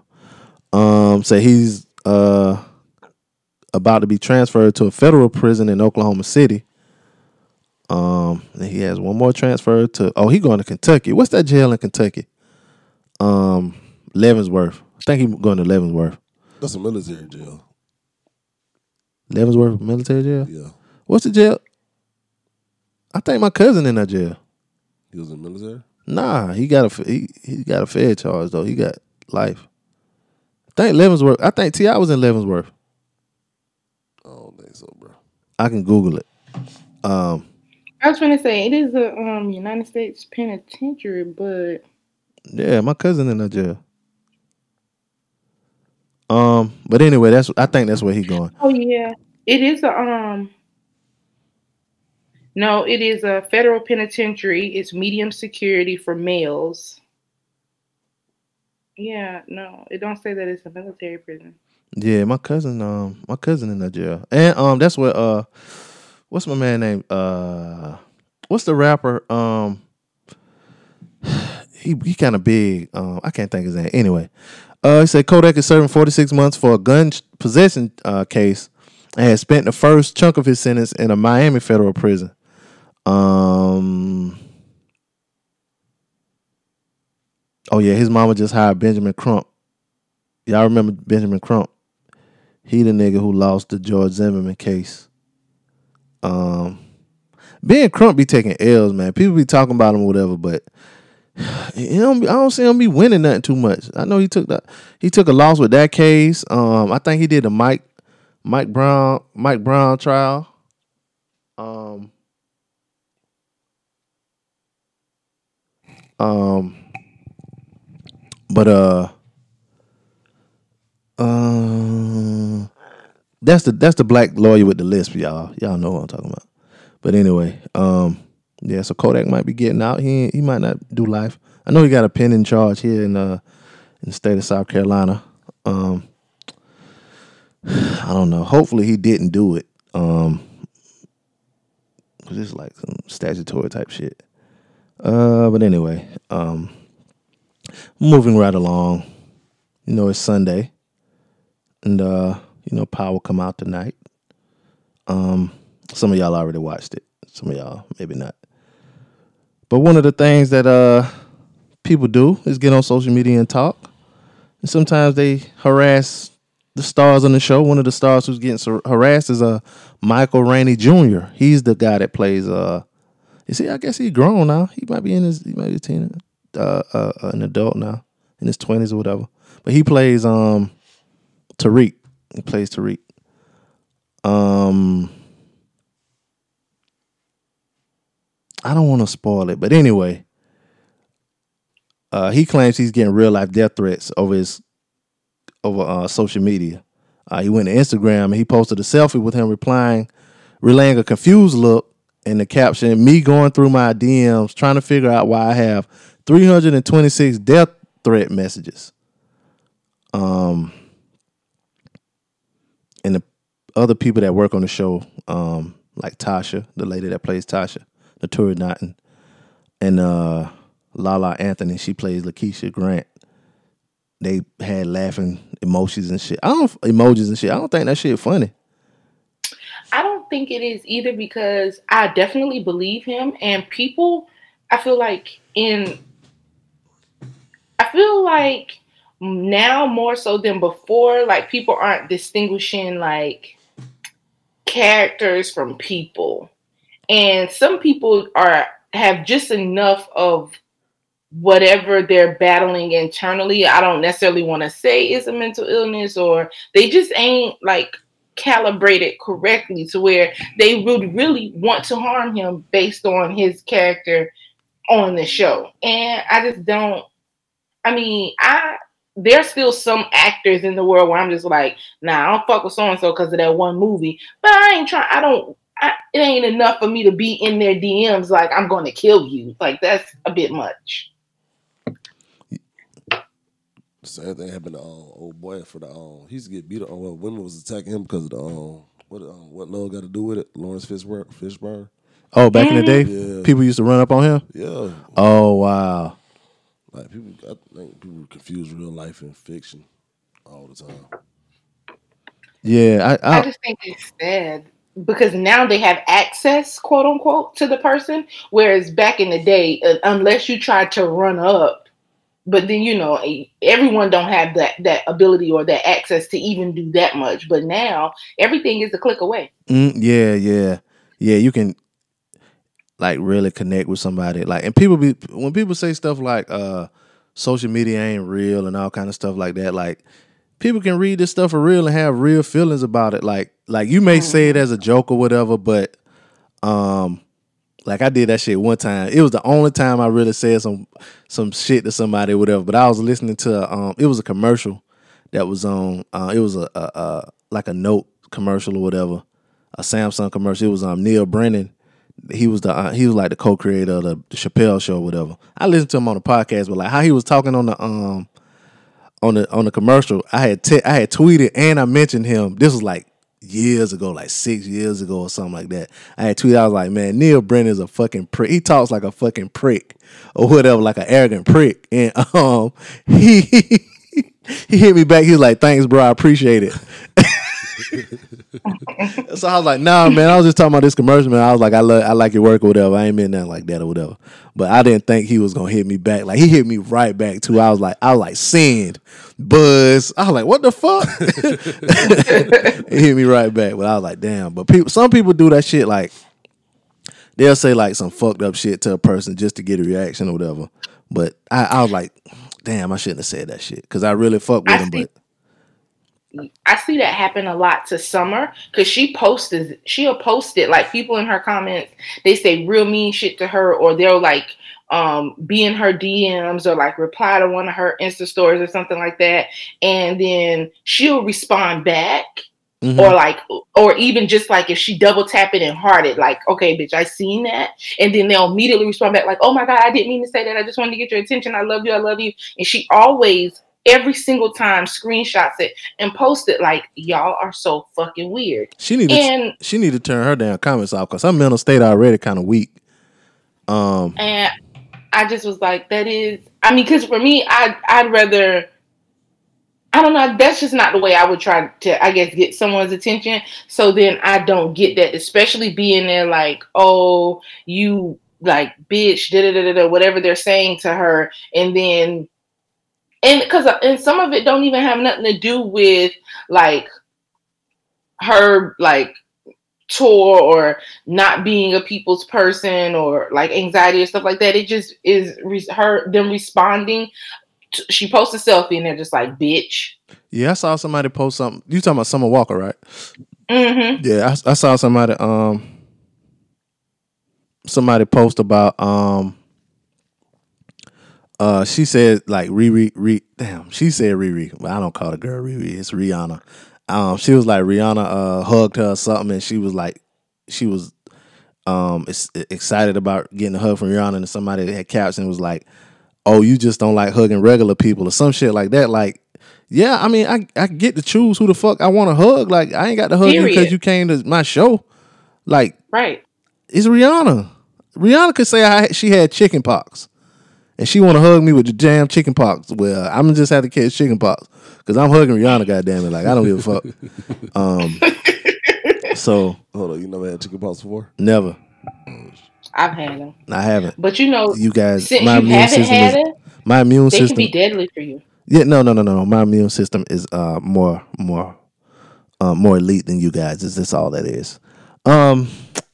Um, so he's uh about to be transferred to a federal prison in Oklahoma City. Um, he has one more transfer to. Oh, he going to Kentucky. What's that jail in Kentucky? Um, Leavenworth. I think he going to Leavenworth. That's a military jail. Leavenworth military jail. Yeah. What's the jail? I think my cousin in that jail. He was in the military? Nah, he got a he, he got a fair charge though. He got life. I think Leavenworth. I think T.I. was in Leavenworth. I don't think so, bro. I can Google it. Um, I was gonna say it is a um United States penitentiary, but yeah, my cousin in that jail. Um, but anyway, that's I think that's where he's going. oh yeah, it is a um. No, it is a federal penitentiary. It's medium security for males. Yeah, no, it don't say that it's a military prison. Yeah, my cousin, um, my cousin in that jail, and um, that's where uh, what's my man name? Uh, what's the rapper? Um, he he kind of big. Um, I can't think his name. Anyway, uh, he said Kodak is serving 46 months for a gun possession uh case, and has spent the first chunk of his sentence in a Miami federal prison. Um. Oh yeah, his mama just hired Benjamin Crump. Y'all remember Benjamin Crump? He the nigga who lost the George Zimmerman case. Um, Ben Crump be taking L's, man. People be talking about him whatever, but I don't see him be winning nothing too much. I know he took that he took a loss with that case. Um, I think he did the Mike Mike Brown Mike Brown trial. Um, um, but uh. Uh, that's the that's the black lawyer with the lisp, y'all. Y'all know what I'm talking about. But anyway, um, yeah. So Kodak might be getting out. He he might not do life. I know he got a pen in charge here in uh in the state of South Carolina. Um, I don't know. Hopefully he didn't do it. Um, cause it's like some statutory type shit. Uh, but anyway, um, moving right along. You know, it's Sunday and uh, you know, Power come out tonight. Um, some of y'all already watched it. Some of y'all maybe not. But one of the things that uh people do is get on social media and talk. And sometimes they harass the stars on the show. One of the stars who's getting harassed is uh Michael Rainey Jr. He's the guy that plays uh. You see, I guess he's grown now. He might be in his he might be a teen, uh, uh, an adult now, in his twenties or whatever. But he plays um Tariq. He plays Tariq. Um, I don't want to spoil it, but anyway, uh, he claims he's getting real life death threats over his over uh, social media. Uh, he went to Instagram and he posted a selfie with him replying, relaying a confused look in the caption, "Me going through my DMs trying to figure out why I have 326 death threat messages." Um, and the other people that work on the show, um, like Tasha, the lady that plays Tasha, Naturi Naughton, and uh, Lala Anthony, she plays Lakeisha Grant. They had laughing emojis and shit. I don't emojis and shit. I don't think that shit funny. I don't think it is either because I definitely believe him and people I feel like in I feel like now more so than before like people aren't distinguishing like characters from people. And some people are have just enough of whatever they're battling internally. I don't necessarily want to say it's a mental illness or they just ain't like calibrated correctly to where they would really want to harm him based on his character on the show. And I just don't I mean, I there's still some actors in the world where I'm just like, nah, I don't fuck with so and so because of that one movie. But I ain't trying. I don't. I, it ain't enough for me to be in their DMs like I'm going to kill you. Like that's a bit much. Same thing happened to um, old boy for the um. He used to get beat up. Well, women was attacking him because of the um. What um, what love got to do with it? Laurence Fishburne. Fishburne. Oh, back in the day, Yeah. people used to run up on him. Yeah. Oh wow. Like people, I think people confuse real life and fiction all the time. Yeah, I, I I, just think it's sad because now they have access, quote unquote, to the person. Whereas back in the day, uh, unless you tried to run up, but then you know everyone don't have that that ability or that access to even do that much. But now everything is a click away. Mm, yeah, yeah, yeah. You can like really connect with somebody. Like, and people be when people say stuff like uh social media ain't real and all kind of stuff like that. Like, people can read this stuff for real and have real feelings about it. Like, like you may say it as a joke or whatever, but um, like I did that shit one time. It was the only time I really said some some shit to somebody or whatever. But I was listening to um, it was a commercial that was on. Uh, it was a, a, a like a note commercial or whatever, a Samsung commercial. It was um Neal Brennan. He was the uh, he was like the co-creator of the, the Chappelle show or whatever. I listened to him on the podcast, but like how he was talking on the um on the on the commercial, I had te- I had tweeted and I mentioned him. This was like years ago, like six years ago or something like that. I had tweeted, I was like, man, Neal Brennan is a fucking prick. He talks like a fucking prick or whatever, like an arrogant prick. And um he he hit me back. He was like, thanks, bro, I appreciate it. so I was like, nah, man, I was just talking about this commercial, man. I was like, I love I like your work or whatever. I ain't meant nothing like that or whatever. But I didn't think he was gonna hit me back. Like he hit me right back too. I was like, I was like, send, buzz. I was like, what the fuck? he hit me right back. But I was like, damn. But people some people do that shit like they'll say like some fucked up shit to a person just to get a reaction or whatever. But I, I was like, damn, I shouldn't have said that shit. Cause I really fuck with I him, see- but I see that happen a lot to Summer because she posted, she'll post it like people in her comments, they say real mean shit to her, or they'll like um be in her DMs or like reply to one of her Insta stories or something like that, and then she'll respond back. Mhm. Or like, or even just like if she double tap it and heart it, like, okay, bitch, I seen that, and then they'll immediately respond back, like, oh my god, I didn't mean to say that. I just wanted to get your attention. I love you. I love you. And she always, every single time, screenshots it and post it, like, y'all are so fucking weird. she need to And she need to turn her damn comments off because her mental state already kind of weak. Um, and I just was like, that is, I mean, because for me, I I'd rather. I don't know. That's just not the way I would try to, I guess, get someone's attention. So then I don't get that, especially being there like, oh, you like bitch, da da da da, whatever they're saying to her, and then and because and some of it don't even have nothing to do with like her like tour or not being a people's person or like anxiety or stuff like that. It just is re- her them responding. t- she posts a selfie and they're just like, "Bitch." Yeah, I saw somebody post something. You talking about Summer Walker, right? Mm-hmm. Yeah, I, I saw somebody um somebody post about um uh she said like Riri Re damn she said Riri but I don't call the girl Riri it's Rihanna um she was like Rihanna uh hugged her or something and she was like she was um excited about getting a hug from Rihanna and somebody had captioned was like oh you just don't like hugging regular people or some shit like that like yeah I mean I I get to choose who the fuck I want to hug like I ain't got to hug you because you came to my show like Right. it's Rihanna. Rihanna could say I, she had chicken pox, and she want to hug me with the damn chicken pox. Well, I'm gonna just have to catch chicken pox because I'm hugging Rihanna. Goddamn it! Like I don't give a fuck. Um, so Hold on, you never had chicken pox before? never. I've had them, I haven't. but you know, You guys, since my you immune haven't system had is it, my immune they can be deadly for you. Yeah, no, no, no, no, no. My immune system is uh more more uh, more elite than you guys. Is this all that is? Um,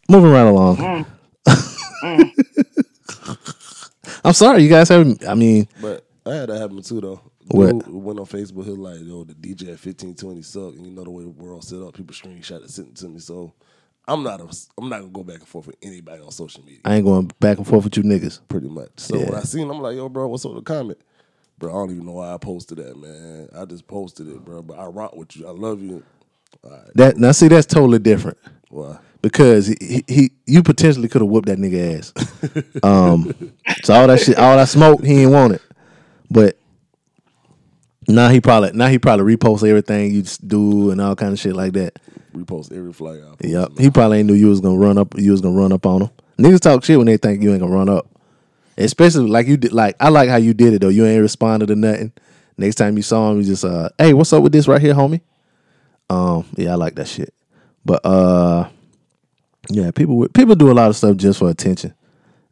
moving right along. I'm sorry, you guys haven't. I mean, But I had that happen too though. What? Dude went on Facebook, he was like, yo, the DJ at fifteen twenty suck, and you know the way the world set up, people screenshot it, sent it to me. So I'm not a, I'm not gonna go back and forth with anybody on social media, I ain't going back and forth with you niggas. pretty much. So Yeah. when I seen, I'm like, yo, bro, what's up with the comment? Bro, I don't even know why I posted that, man. I just posted it, bro. But I rock with you. I love you. That now see that's totally different Why? Because he, he, you potentially could have whooped that nigga ass. um, so all that shit, all that smoke, he ain't want it. But now he probably now he probably reposts everything you do and all kind of shit like that. Repost every flag I. Yep, he probably ain't knew you was gonna run up. You was gonna run up on him. Niggas talk shit when they think you ain't gonna run up. Especially like you did. Like I like how you did it though. You ain't responded to nothing. Next time you saw him, you just uh, hey, what's up with this right here, homie? Um, yeah, I like that shit. But uh, yeah, people people do a lot of stuff just for attention,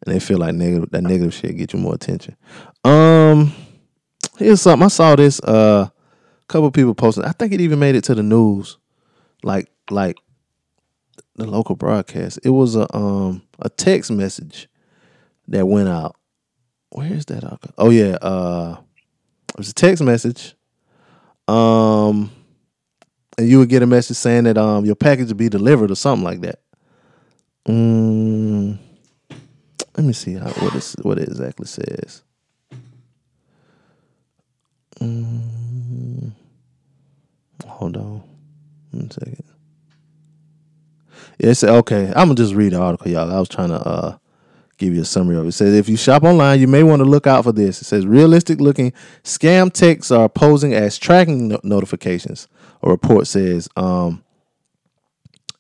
and they feel like negative that negative shit get you more attention. Um, here's something I saw this. Uh, couple people posting. I think it even made it to the news. Like like the local broadcast. It was a um a text message that went out. Where is that? Oh yeah, uh it was a text message. Um and you would get a message saying that um your package would be delivered or something like that. Mm, let me see how what what it exactly says. Mm, hold on. One second. Yeah, it said, okay, I'm gonna just read the article, y'all. I was trying to uh give you a summary of it. It says if you shop online, you may want to look out for this. It says realistic looking scam texts are posing as tracking no- notifications. A report says, um,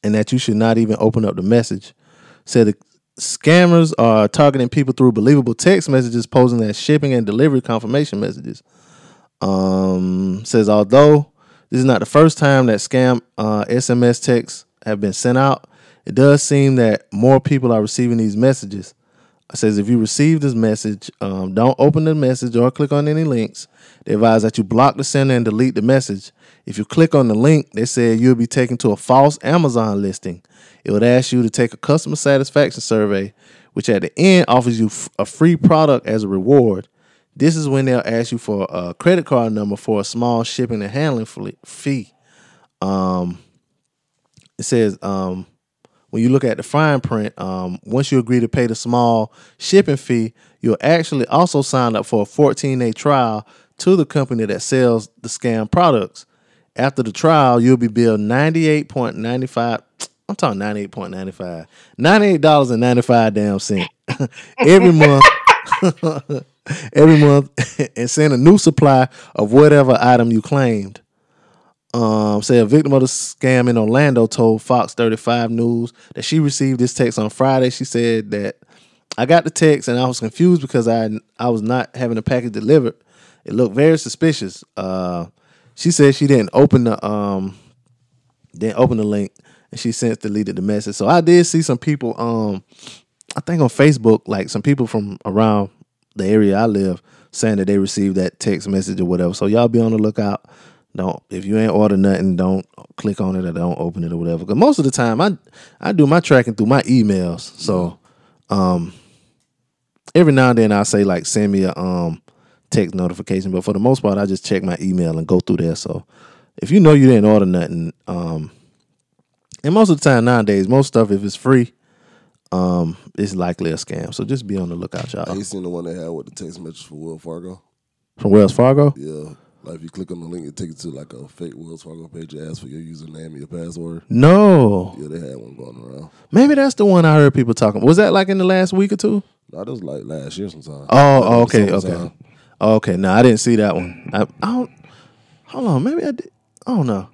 and that you should not even open up the message. Said the scammers are targeting people through believable text messages posing as shipping and delivery confirmation messages. Um, says although this is not the first time that scam uh, SMS texts have been sent out, it does seem that more people are receiving these messages. It says if you receive this message, um, don't open the message or click on any links. They advise that you block the sender and delete the message. If you click on the link, they say you'll be taken to a false Amazon listing. It would ask you to take a customer satisfaction survey, which at the end offers you f- a free product as a reward. This is when they'll ask you for a credit card number for a small shipping and handling fee. Um, it says um, when you look at the fine print, um, once you agree to pay the small shipping fee, you'll actually also sign up for a 14 day trial to the company that sells the scam products. After the trial, you'll be billed 98.95. I'm talking 98.95. $98.95 damn cent every month. every month and send a new supply of whatever item you claimed. Um, say a victim of the scam in Orlando told Fox 35 News that she received this text on Friday. She said that I got the text and I was confused because I I was not having the package delivered. It looked very suspicious. Uh, she said she didn't open the um didn't open the link and she since deleted the message. So I did see some people um I think on Facebook like some people from around the area I live saying that they received that text message or whatever. So y'all be on the lookout. Don't if you ain't order nothing, don't click on it or don't open it or whatever. Because most of the time, I I do my tracking through my emails. So um, every now and then I say like send me a um text notification, but for the most part, I just check my email and go through there. So if you know you didn't order nothing, um, and most of the time nowadays, most stuff if it's free, um, it's likely a scam. So just be on the lookout, y'all. ain't seen the one they had with the text message for Wells Fargo. From Wells Fargo. Yeah. Like if you click on the link, it takes you to like a fake Wells Fargo page. It asks for your username and your password. No, Yeah, they had one going around. maybe that's the one I heard people talking. Was that like in the last week or two? No, that was like last year sometime. Oh, oh, okay, summertime. okay, okay. No, I didn't see that one. I, I don't. Hold on, maybe I did. I don't know.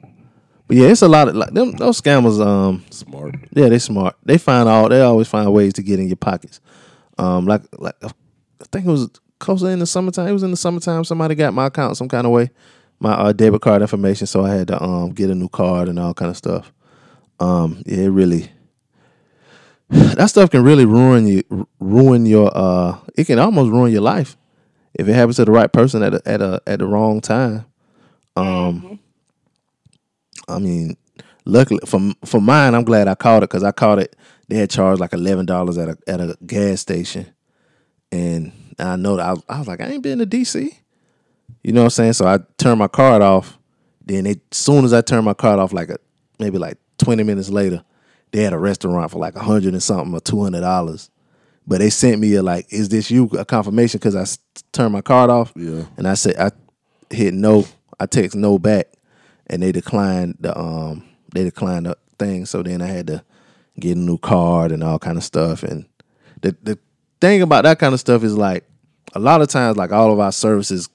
But yeah, it's a lot of like them. Those scammers. Um, Smart. yeah, they smart. They find all. They always find ways to get in your pockets. Um, like like I think it was closer in the summertime. It was in the summertime. Somebody got my account some kind of way, my uh, debit card information. So I had to um get a new card and all kind of stuff. Um, yeah, it really. That stuff can really ruin you, ruin your. Uh, it can almost ruin your life if it happens to the right person at a, at a at the wrong time. Um, I mean, luckily for for mine, I'm glad I caught it because I caught it. They had charged like eleven dollars at a at a gas station, and I know that I was, I was like, I ain't been to DC. You know what I'm saying? So I turned my card off. Then as soon as I turned my card off, like a, maybe like 20 minutes later, they had a restaurant for like a hundred and something or two hundred dollars. But they sent me a like, is this you? A confirmation because I s- turned my card off. Yeah. And I said I hit no. I text no back, and they declined the um they declined the thing. So then I had to get a new card and all kind of stuff. And the the thing about that kind of stuff is like a lot of times like all of our services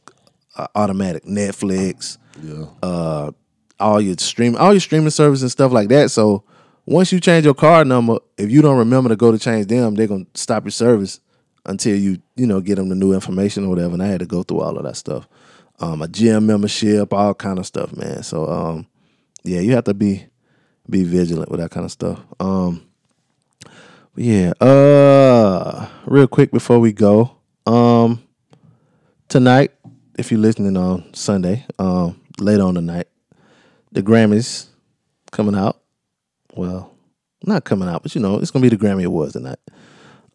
are automatic. Netflix, Yeah. uh, all your stream, all your streaming services and stuff like that. So once you change your card number, if you don't remember to go to change them, they're gonna stop your service until you you know get them the new information or whatever. And I had to go through all of that stuff, um, a gym membership, all kind of stuff, man. So um, yeah, you have to be be vigilant with that kind of stuff. Um, yeah, uh, real quick before we go, um, tonight, if you're listening on Sunday, um, later on tonight, the Grammys coming out. Well, not coming out, but you know, it's gonna be the Grammy Awards tonight.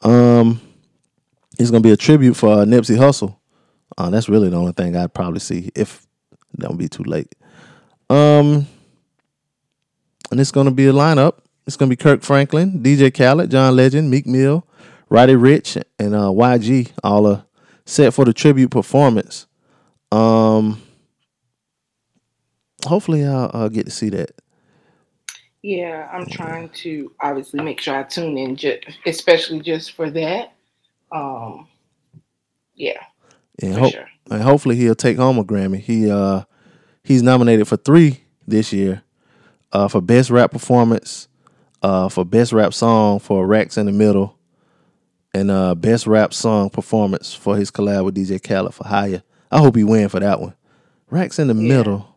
Um, it's gonna be a tribute for uh, Nipsey Hussle. Uh, that's really the only thing I'd probably see if that would be too late. Um, and it's gonna be a lineup. It's gonna be Kirk Franklin, DJ Khaled, John Legend, Meek Mill, Roddy Ricch, and uh, YG. All are set for the tribute performance. Um, hopefully I'll, I'll get to see that. Yeah, I'm trying to obviously make sure I tune in, just, especially just for that. Um, yeah, And, hope, sure. and hopefully he'll take home a Grammy. He uh he's nominated for three this year, uh for best rap performance, uh for best rap song for Racks in the Middle, and uh best rap song performance for his collab with DJ Khaled for Higher. I hope he win for that one. Racks in the Yeah. Middle,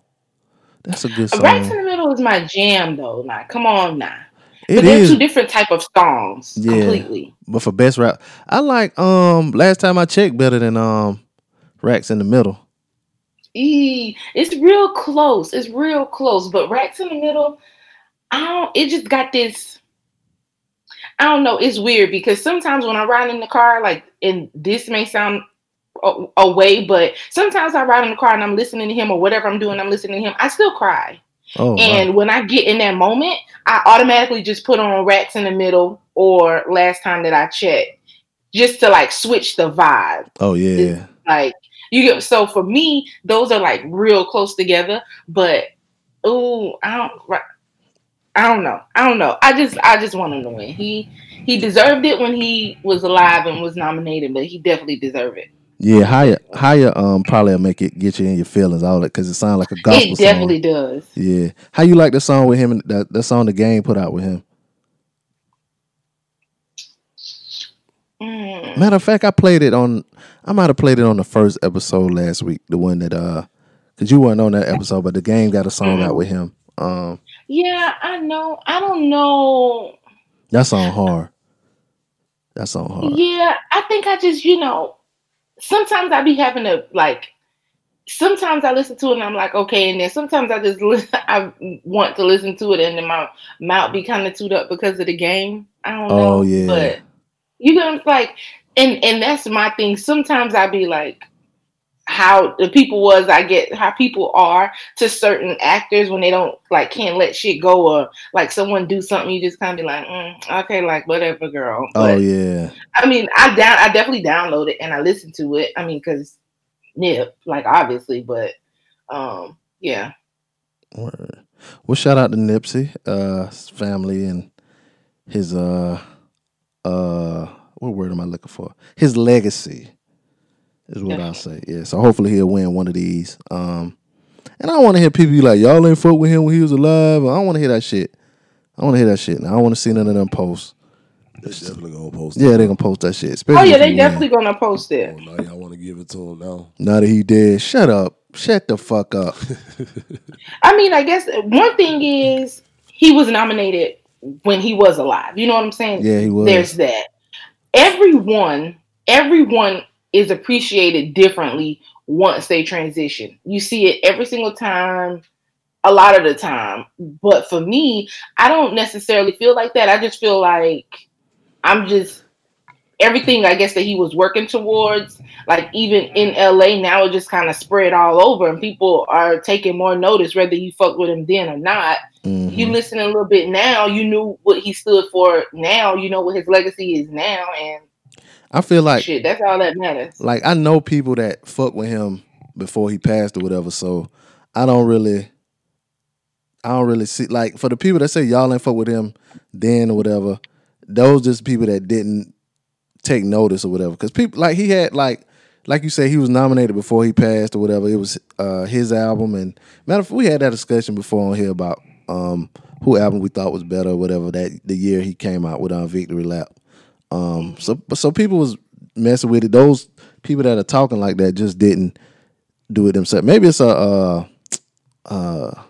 that's a good song. Racks in the Middle is my jam, though. Now, come on now. It but they're two different type of songs Yeah. completely. but for best rap, I like um last time I checked better than um Racks in the Middle. E, it's real close. It's real close. But Racks in the Middle, I don't. It just got this. I don't know. It's weird because sometimes when I ride in the car, like, and this may sound a- away, but sometimes I ride in the car and I'm listening to him or whatever I'm doing, I'm listening to him. I still cry. Oh, wow. And when I get in that moment, I automatically just put on Racks in the Middle or Last Time That I Checked, just to like switch the vibe. oh yeah. Like you get so for me, those are like real close together. But oh, I don't. I don't know. I don't know. I just I just want him to win. He he deserved it when he was alive and was nominated, but he definitely deserved it. Yeah, higher, higher. Um, probably will make it get you in your feelings, all that, because it sounds like a gospel song. it definitely song. does. Yeah, how you like the song with him? and That that song the game put out with him. Mm. Matter of fact, I played it on. I might have played it on the first episode last week. The one that uh, cause you weren't on that episode, but the game got a song Mm. out with him. Um, Yeah, I know. I don't know. that song hard. That song hard. Yeah, I think I just, you know, sometimes I be having to like. Sometimes I listen to it and I'm like, okay, and then sometimes I just li- I want to listen to it and then my mouth be kind of chewed up because of the game. I don't oh, know, Oh, yeah. but you know, like, and and that's my thing. Sometimes I be like, how the people was I get how people are to certain actors when they don't like can't let shit go or like someone do something you just kind of be like mm, okay like whatever girl Oh yeah. I mean I down I definitely download it and I listen to it I mean because nip like obviously but um yeah Word. Well, shout out to Nipsey, uh, family, and his uh, uh, what word am I looking for? His legacy is what I'll say. Yeah. So hopefully he'll win one of these. Um, and I don't want to hear people be like, y'all ain't fuck with him when he was alive. I don't want to hear that shit. I want to hear that shit. And I don't want to see none of them posts. They're definitely gonna post. Yeah, they're gonna post that shit. oh yeah they he win. definitely gonna post Oh, it now y'all want to give it to him now? Now that he did, shut up. Shut the fuck up. I mean I guess one thing is he was nominated when he was alive you know what I'm saying Yeah, he was. there's that. Everyone, everyone is appreciated differently once they transition. You see it every single time, a lot of the time. But for me, I don't necessarily feel like that. I just feel like I'm just everything I guess that he was working towards, like even in LA now it just kind of spread all over and people are taking more notice whether you fuck with him then or not Mhm. you listen a little bit now, you knew what he stood for now, you know what his legacy is now, and I feel like shit, that's all that matters. like I know people that fuck with him before he passed or whatever, so I don't really I don't really see like for the people that say y'all ain't fuck with him then or whatever, those just people that didn't take notice or whatever. Cause people like he had like like you said, he was nominated before he passed or whatever. It was uh his album and matter of fact, we had that discussion before on here about um who album we thought was better or whatever that the year he came out with on Victory Lap. Um, so so people was messing with it. Those people that are talking like that just didn't do it themselves. Maybe it's a uh, uh,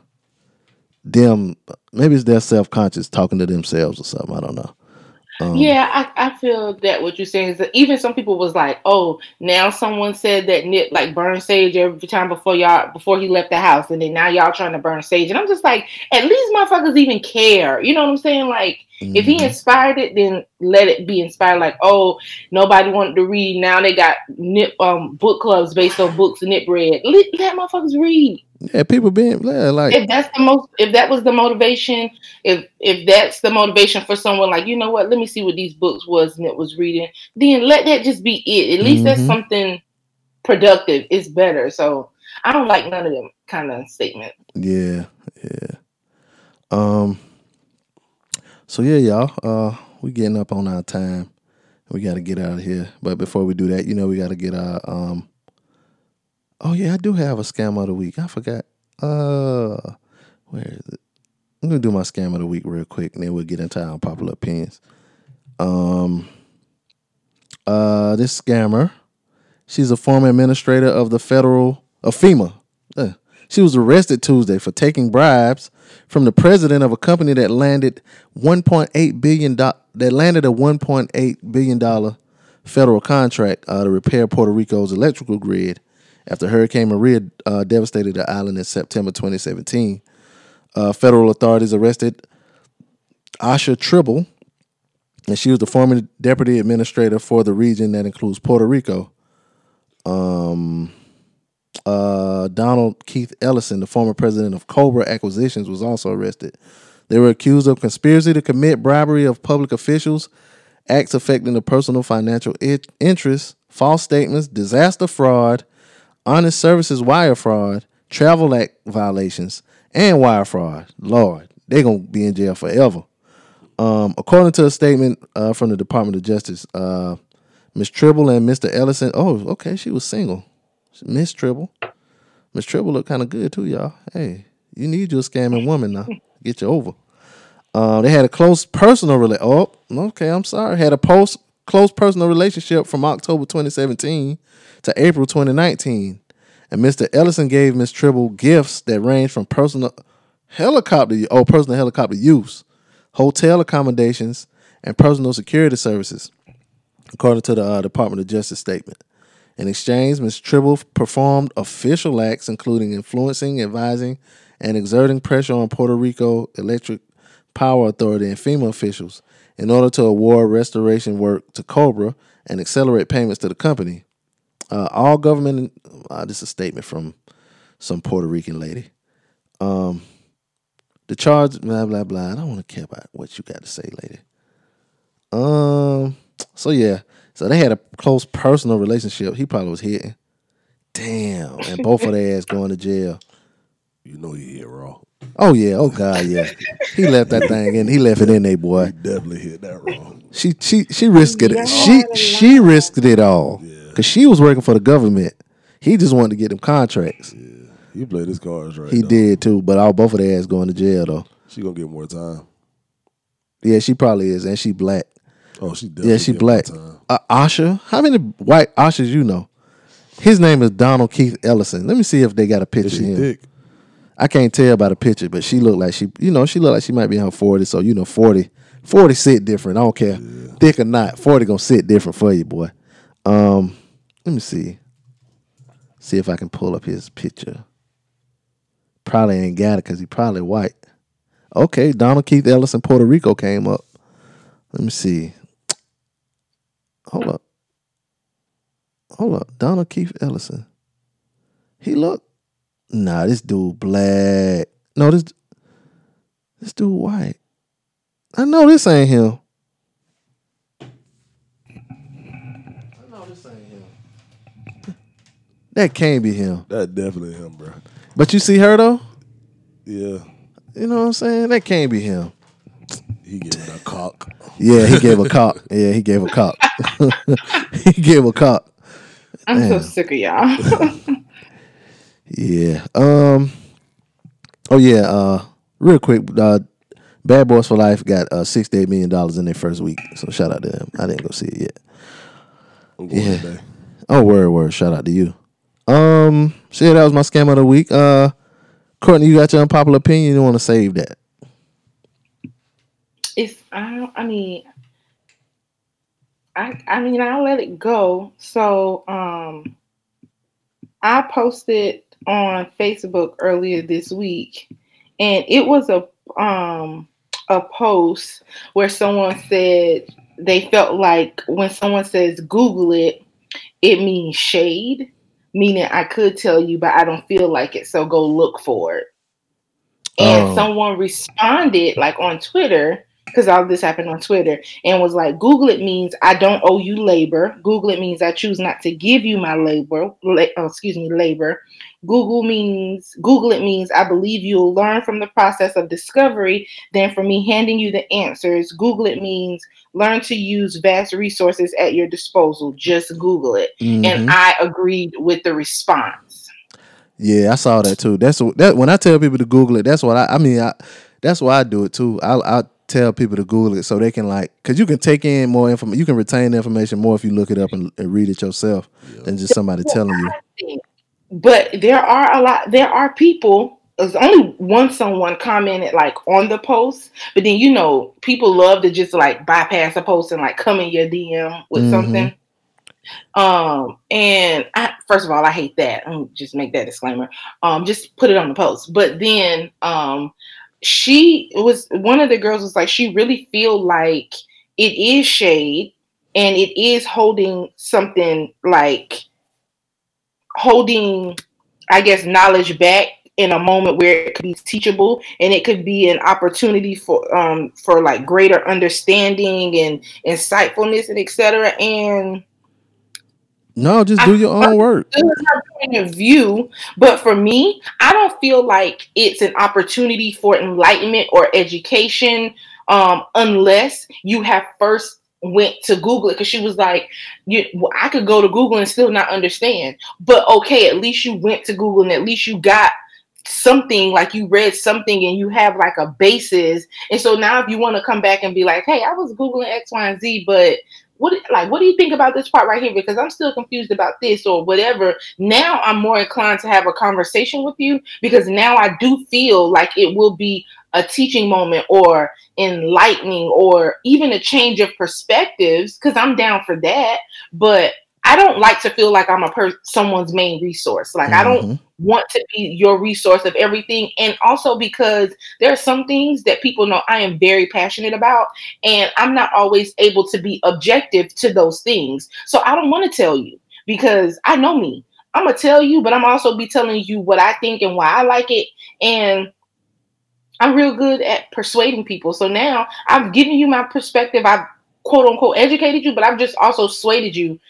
them. Maybe it's their self conscious talking to themselves or something. I don't know. Um, yeah, I, I feel that what you're saying is that even some people was like, oh, now someone said that Nip like burned sage every time before y'all before he left the house, and then now y'all trying to burn sage, and I'm just like, at least motherfuckers even care, you know what I'm saying? Like, if he Mhm. inspired it, then let it be inspired. Like, oh, nobody wanted to read, now they got Nip um book clubs based on books and Nip read. Let, let motherfuckers read yeah, people being yeah, like if that's the most if that was the motivation if if that's the motivation for someone like you know what let me see what these books was and it was reading then let that just be it at least that's Mhm. something productive it's better so i don't like none of them kind of statements Yeah, yeah. Um. So yeah, y'all. Uh, we getting up on our time. We got to get out of here. But before we do that, you know, we got to get our um. Oh yeah, I do have a scam of the week. I forgot. Uh, where is it? I'm gonna do my scam of the week real quick, and then we'll get into our popular opinions. Um. Uh, this scammer, she's a former administrator of the federal of FEMA. Uh, she was arrested Tuesday for taking bribes from the president of a company that landed 1.8 billion that landed a 1.8 billion dollar federal contract uh, to repair Puerto Rico's electrical grid after Hurricane Maria uh, devastated the island in September 2017. Uh, federal authorities arrested Ahsha Tribble, and she was the former deputy administrator for the region that includes Puerto Rico. Um, uh, Donald Keith Ellison, the former president of Cobra Acquisitions, was also arrested. They were accused of conspiracy to commit bribery of public officials, acts affecting the personal financial interests, false statements, disaster fraud, honest services wire fraud, travel act violations, and wire fraud. Lord, they're gonna be in jail forever. Um, according to a statement uh, from the Department of Justice, uh, Miss Tribble and Mr. Ellison. Oh, okay, she was single. Miss Tribble. Miss Tribble look kind of good too, y'all. Hey, you need your scamming woman now. Get you over. Uh, they had a close personal rela- Oh, okay. I'm sorry. Had a post close personal relationship from October 2017 to April 2019, and Mr. Ellison gave Miss Tribble gifts that range from personal helicopter oh personal helicopter use, hotel accommodations, and personal security services, according to the uh, Department of Justice statement. In exchange, Ms. Tribble performed official acts including influencing, advising, and exerting pressure on Puerto Rico Electric Power Authority and FEMA officials in order to award restoration work to Cobra and accelerate payments to the company. Uh, all government, uh, this is a statement from some Puerto Rican lady. Um, the charge, blah blah blah. I don't want to care about what you got to say, lady. Um. So yeah. So they had a close personal relationship. He probably was hitting. Damn. And both of their ass going to jail. You know he hit raw. Oh yeah. Oh god. Yeah. He left that thing in. He left it in there, boy. He definitely hit that raw. She she she risked it. She she risked it all because she was working for the government. He just wanted to get them contracts. Yeah. He played his cards right. He though. did too, but all both of their ass going to jail though. She gonna get more time. Yeah, she probably is, and she black. Oh, she definitely Yeah, she black. Uh, Ahsha, how many white Ashas you know? His name is Donald Keith Ellison. Let me see if they got a picture Is of him. thick? I can't tell by the picture, but she looked like she, you know, she looked like she might be in her 40s. So, you know, 40, 40 sit different. I don't care. Thick or not, 40 gonna sit different for you, boy. Um, let me see. See if I can pull up his picture. Probably ain't got it because he probably white. Okay, Donald Keith Ellison, Puerto Rico came up. Let me see. Hold up. Hold up. Donald Keith Ellison. He look. Nah, this dude black. No, this this dude white. I know this ain't him. I know this ain't him. That can't be him. That definitely him, bro. But you see her though? Yeah, You know what I'm saying? That can't be him. He giving a cock. Yeah, he gave a cock. Yeah, he gave a cock. he gave a cock. I'm so sick of y'all. Yeah. Um. Oh yeah. Uh. Real quick. Uh. Bad Boys for Life got uh sixty-eight million dollars in their first week. So shout out to them. I didn't go see it yet. I'm going Yeah. today. Oh, word, word. Shout out to you. Um. So yeah, that was my scam of the week. Uh. Courtney, you got your unpopular opinion. You want to save that? It's I don't, I mean I I mean I'll let it go. So um I posted on Facebook earlier this week and it was a um a post where someone said they felt like when someone says Google it, it means shade, meaning I could tell you, but I don't feel like it, so go look for it. And Oh. someone responded like on Twitter, because all this happened on Twitter, and was like, Google it means I don't owe you labor. Google it means I choose not to give you my labor. La- oh, excuse me, labor. Google means Google it means I believe you'll learn from the process of discovery than from me handing you the answers. Google it means learn to use vast resources at your disposal. Just Google it. Mhm. And I agreed with the response. Yeah, I saw that too. That's what that when I tell people to Google it. That's what I. I mean, I, that's why I do it too. I I tell people to Google it so they can like, cause you can take in more information. You can retain the information more if you look it up and, and read it yourself than just somebody telling you. But there are a lot. There are people. There's only one someone commented like on the post, but then you know people love to just like bypass a post and like come in your DM with Mhm. something. Um, and I, first of all, I hate that. I'm just make that disclaimer. Um, just put it on the post. But then, um, she was one of the girls was like she really feel like it is shade and it is holding something like holding i guess knowledge back in a moment where it could be teachable and it could be an opportunity for um for like greater understanding and insightfulness and etc and No, just do your own work. point of view, but for me, I don't feel like it's an opportunity for enlightenment or education um, unless you have first went to Google it because she was like, you, well, I could go to Google and still not understand, but okay, at least you went to Google and at least you got something like you read something and you have like a basis and so now if you want to come back and be like hey i was googling x y and z but what like what do you think about this part right here? Because i'm still confused about this or whatever. Now i'm more inclined to have a conversation with you because now i do feel like it will be a teaching moment or enlightening or even a change of perspectives because i'm down for that. But I don't like to feel like I'm a per- someone's main resource. Like I don't mm-hmm. want to be your resource of everything, and also because there are some things that people know I am very passionate about, and I'm not always able to be objective to those things. So I don't want to tell you because I know me. I'm gonna tell you, but I'm also be telling you what I think and why I like it, and I'm real good at persuading people. So now I've given you my perspective. I've quote unquote educated you, but I've just also swayed you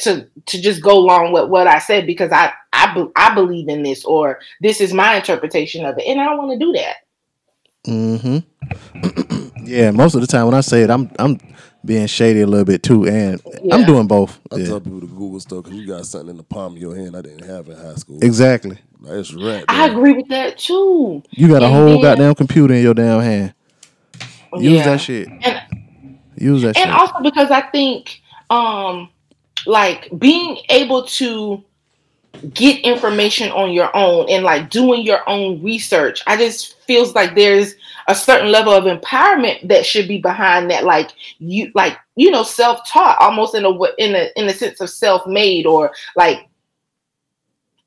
to to just go along with what I said because I I be- I believe in this or this is my interpretation of it, and I don't want to do that. Mm-hmm. yeah, most of the time when I say it, I'm I'm being shady a little bit too, and I'm doing both. I Yeah. tell people to Google stuff because you got something in the palm of your hand I didn't have in high school. Exactly. Like, it's right. I agree with that too. You got a And whole then- goddamn computer in your damn hand. Use Yeah. that shit. And Use that and shit. also because I think um like being able to get information on your own and like doing your own research i just feels like there's a certain level of empowerment that should be behind that like you like you know self-taught almost in a in a in a sense of self-made or like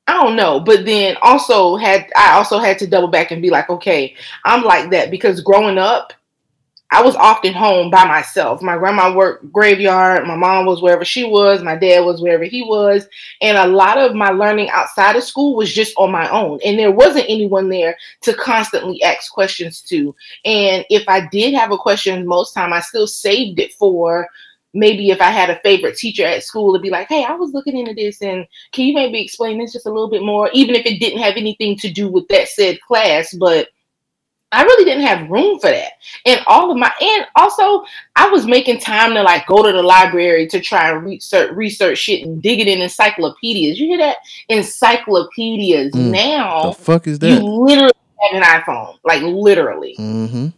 I don't know, but then also had I also had to double back and be like, okay, I'm like that because growing up, I was often home by myself. My grandma worked graveyard. My mom was wherever she was. My dad was wherever he was. And a lot of my learning outside of school was just on my own. And there wasn't anyone there to constantly ask questions to. And if I did have a question, most time I still saved it for maybe if I had a favorite teacher at school to be like, hey, I was looking into this and can you maybe explain this just a little bit more? Even if it didn't have anything to do with that said class, but I really didn't have room for that. And all of my and also I was making time to like go to the library to try and research research shit and dig it in encyclopedias. You hear that? Encyclopedias. Mm. Now the fuck is that? you literally have an iPhone. Like literally. Mm-hmm.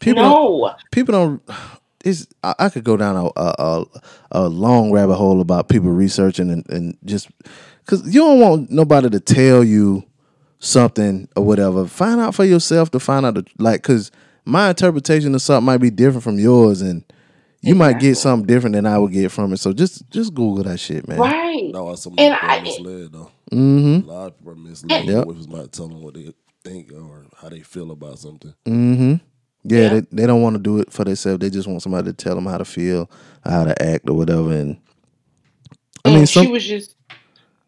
People don't, no. people don't. It's I, I could go down a, a a a long rabbit hole about people researching and, and just because you don't want nobody to tell you something or whatever. Find out for yourself to find out the, like because my interpretation of something might be different from yours and. You might get something different than I would get from it. So just just Google that shit, man. Right. That's why some And people I- are misled though. Mm-hmm. A lot of people are misled. Yep. With not telling them what they think or how they feel about something. Mm-hmm. Yeah, Yeah. They, they don't want to do it for themselves. They just want somebody to tell them how to feel, how to act, or whatever. And I and mean, she some was just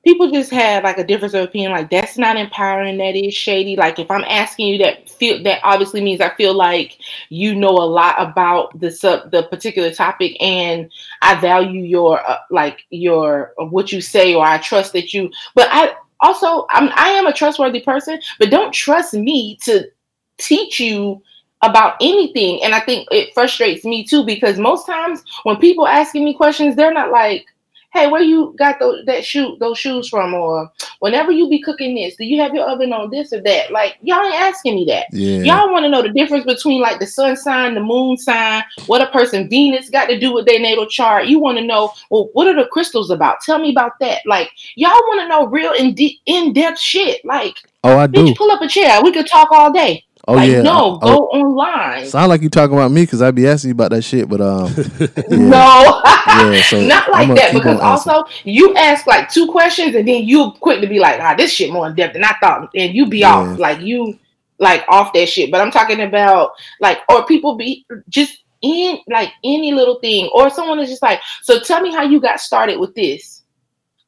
people just have like a difference of opinion like that's not empowering that is shady. Like if i'm asking you that feel that obviously means i feel like you know a lot about the sub the particular topic and i value your uh, like your what you say or i trust that you but i also i'm i am a trustworthy person but don't trust me to teach you about anything. And i think it frustrates me too because most times when people asking me questions they're not like hey, where you got those that shoe those shoes from? Or whenever you be cooking this, do you have your oven on this or that? Like y'all ain't asking me that. yeah, Y'all want to know the difference between like the sun sign, the moon sign, what a person Venus got to do with their natal chart. You want to know, well, what are the crystals about? Tell me about that. Like y'all want to know real in de- in depth shit. Like, oh, I do. bitch, pull up a chair. We could talk all day. Oh like, yeah, no, I- go oh, online. sound like you talking about me because I'd be asking you about that shit, but um, yeah. No, Yeah, so not like that. Because also, you ask like two questions, and then you quick to be like, "Ah, this shit more in depth than I thought," and you be Yeah. off like you like off that shit. But I'm talking about like, or people be just in like any little thing, or someone is just like, "So tell me how you got started with this."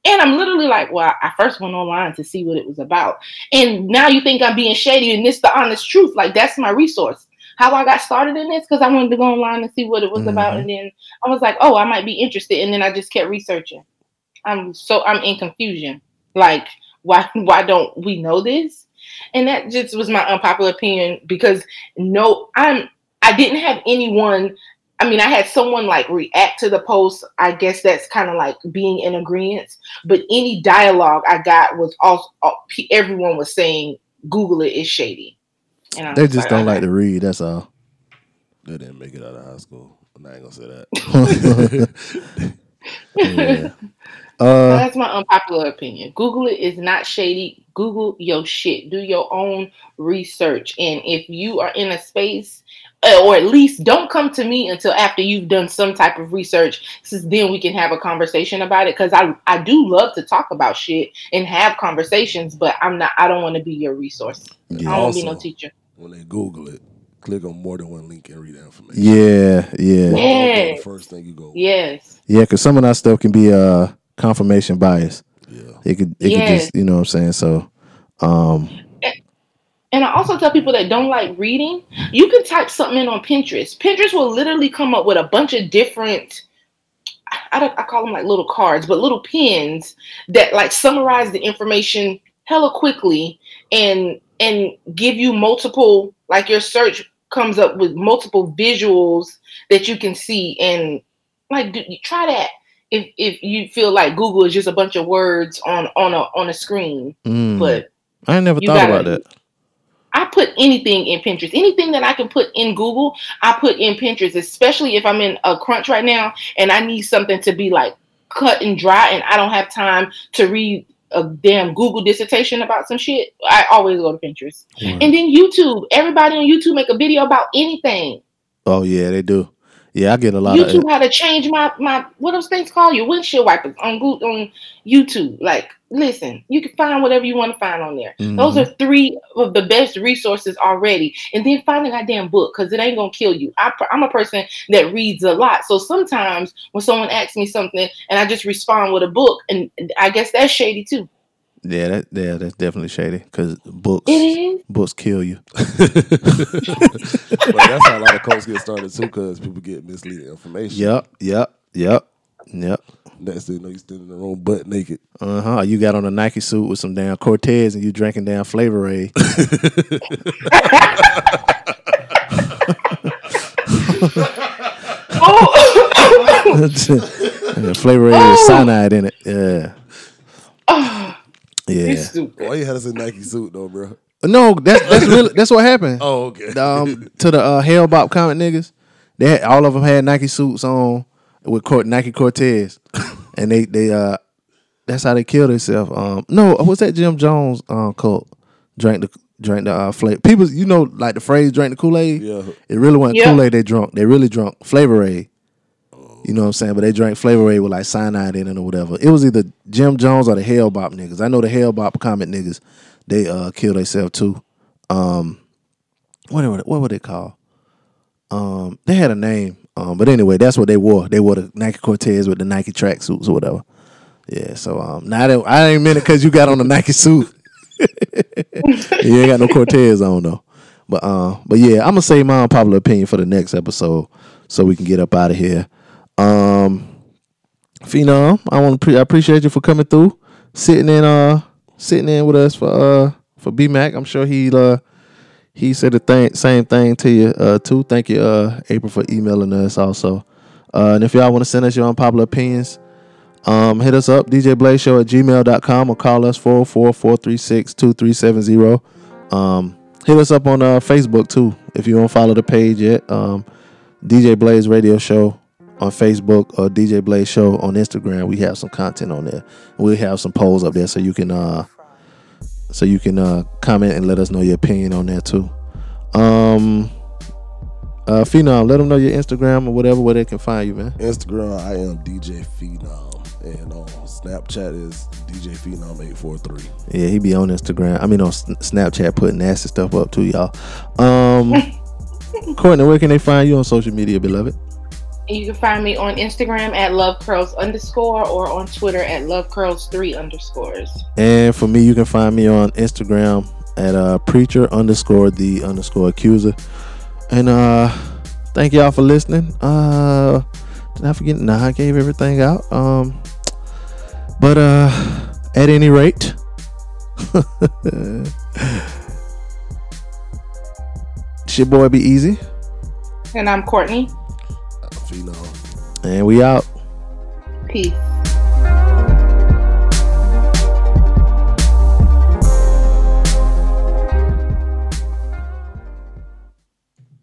And I'm literally like, well, I first went online to see what it was about. And now you think I'm being shady, and this the honest truth. Like that's my resource. How I got started in this because I wanted to go online and see what it was about, Mhm. and then I was like, oh, I might be interested, and then I just kept researching. I'm so I'm in confusion. Like, why why don't we know this? And that just was my unpopular opinion because no, I'm I didn't have anyone. I mean, I had someone like react to the post. I guess that's kind of like being in agreement. But any dialogue I got was also everyone was saying Google it is shady. And they was just don't like okay. to read. That's all. They didn't make it out of high school. And I ain't gonna say that. Yeah. Well, Uh, that's my unpopular opinion. Google it is not shady. Google your shit. Do your own research. And if you are in a space uh, or at least don't come to me until after you've done some type of research since then we can have a conversation about it because i i do love to talk about shit and have conversations but i'm not i don't want to be your resource Yeah. i don't want to be no teacher When they Google it, click on more than one link and read the information. Yeah, yeah, Don't Yeah. The first thing you go. yes yeah. Because some of that stuff can be uh confirmation bias. Yeah. It could, it could just, you know what I'm saying. So, um, And I also tell people that don't like reading, you can type something in on Pinterest. Pinterest will literally come up with a bunch of different, I, don't, I call them like little cards, but little pins that like summarize the information hella quickly and and give you multiple like your search comes up with multiple visuals that you can see and like do, try that if if you feel like Google is just a bunch of words on on a on a screen, mm, but I never thought gotta- about that. I put anything in Pinterest. Anything that I can put in Google, I put in Pinterest, especially if I'm in a crunch right now and I need something to be like cut and dry and I don't have time to read a damn Google dissertation about some shit. I always go to Pinterest. And then YouTube. Everybody on YouTube make a video about anything. Oh yeah, they do. Yeah, I get a lot of. YouTube how to change my my what those things called your windshield wipers on Google on YouTube. Like, listen, you can find whatever you want to find on there. Those Mhm. are three of the best resources already. And then find a goddamn book because it ain't gonna kill you. I, I'm a person that reads a lot, so sometimes when someone asks me something and I just respond with a book, and I guess that's shady too. Yeah, that yeah, that's definitely shady because books books kill you. But that's how a lot of cults get started too, because people get misleading information. Yep, yep, yep, yep. Next thing you know, you standing in the room butt naked. Uh huh. You got on a Nike suit with some damn Cortez and you drinking down Flavor Aid. Oh, Yeah, Flavor Aid with cyanide in it. Yeah. you Yeah. stupid. Why you had us in Nike suit though, bro? No, that's that's really that's what happened. Oh, okay. um, to the uh, Hale-Bopp comic niggas, they had, all of them had Nike suits on with Cort- Nike Cortez, and they they uh that's how they killed themselves. Um, no, what's that Jim Jones um cult? Drank the drank the uh, flavor. People, you know, like the phrase "drank the Kool Aid." Yeah. it really wasn't Yeah. Kool Aid. They drunk. They really drunk Flavor Aid. You know what I'm saying? But they drank Flavor Aid with like cyanide in it or whatever. It was either Jim Jones or the Hale-Bopp niggas. I know the Hale-Bopp comic niggas. They uh killed themselves too. Um, what were what were they called? Um, they had a name. Um, but anyway, that's what they wore. They wore the Nike Cortez with the Nike tracksuits or whatever. Yeah. So um, now that I ain't meant it because you got on the Nike suit. you ain't got no Cortez on though. But uh, but yeah, I'm gonna say my unpopular opinion for the next episode so we can get up out of here. Um, Phenom, I want to pre- I appreciate you for coming through, sitting in uh sitting in with us for uh for B Mac. I'm sure he uh he said the same thing to you uh too. Thank you uh April for emailing us also. Uh, and if y'all want to send us your unpopular opinions, um, hit us up, djblazeshow at gmail.com or call us 404-436-2370. Um, hit us up on uh, Facebook too if you don't follow the page yet. Um, DJ Blaze Radio Show on Facebook or DJ Blaze Show on Instagram. We have some content on there. We have some polls up there so you can uh so you can uh comment and let us know your opinion on that too. Um uh Phenom, let them know your Instagram or whatever where they can find you, man. Instagram, I am DJ Phenom, and on Snapchat is DJ Phenom eight four three. Yeah, he be on Instagram. I mean on Snapchat putting nasty stuff up too, y'all. Um Courtney, where can they find you on social media, beloved? You can find me on Instagram at love curls underscore or on Twitter at love curls three underscores. And for me, you can find me on Instagram at uh, preacher underscore the underscore accuser. And uh thank y'all for listening. Uh did I forget? Nah, I gave everything out. Um but uh at any rate it's your boy be easy. And I'm Courtney. Phenom. And we out. Peace.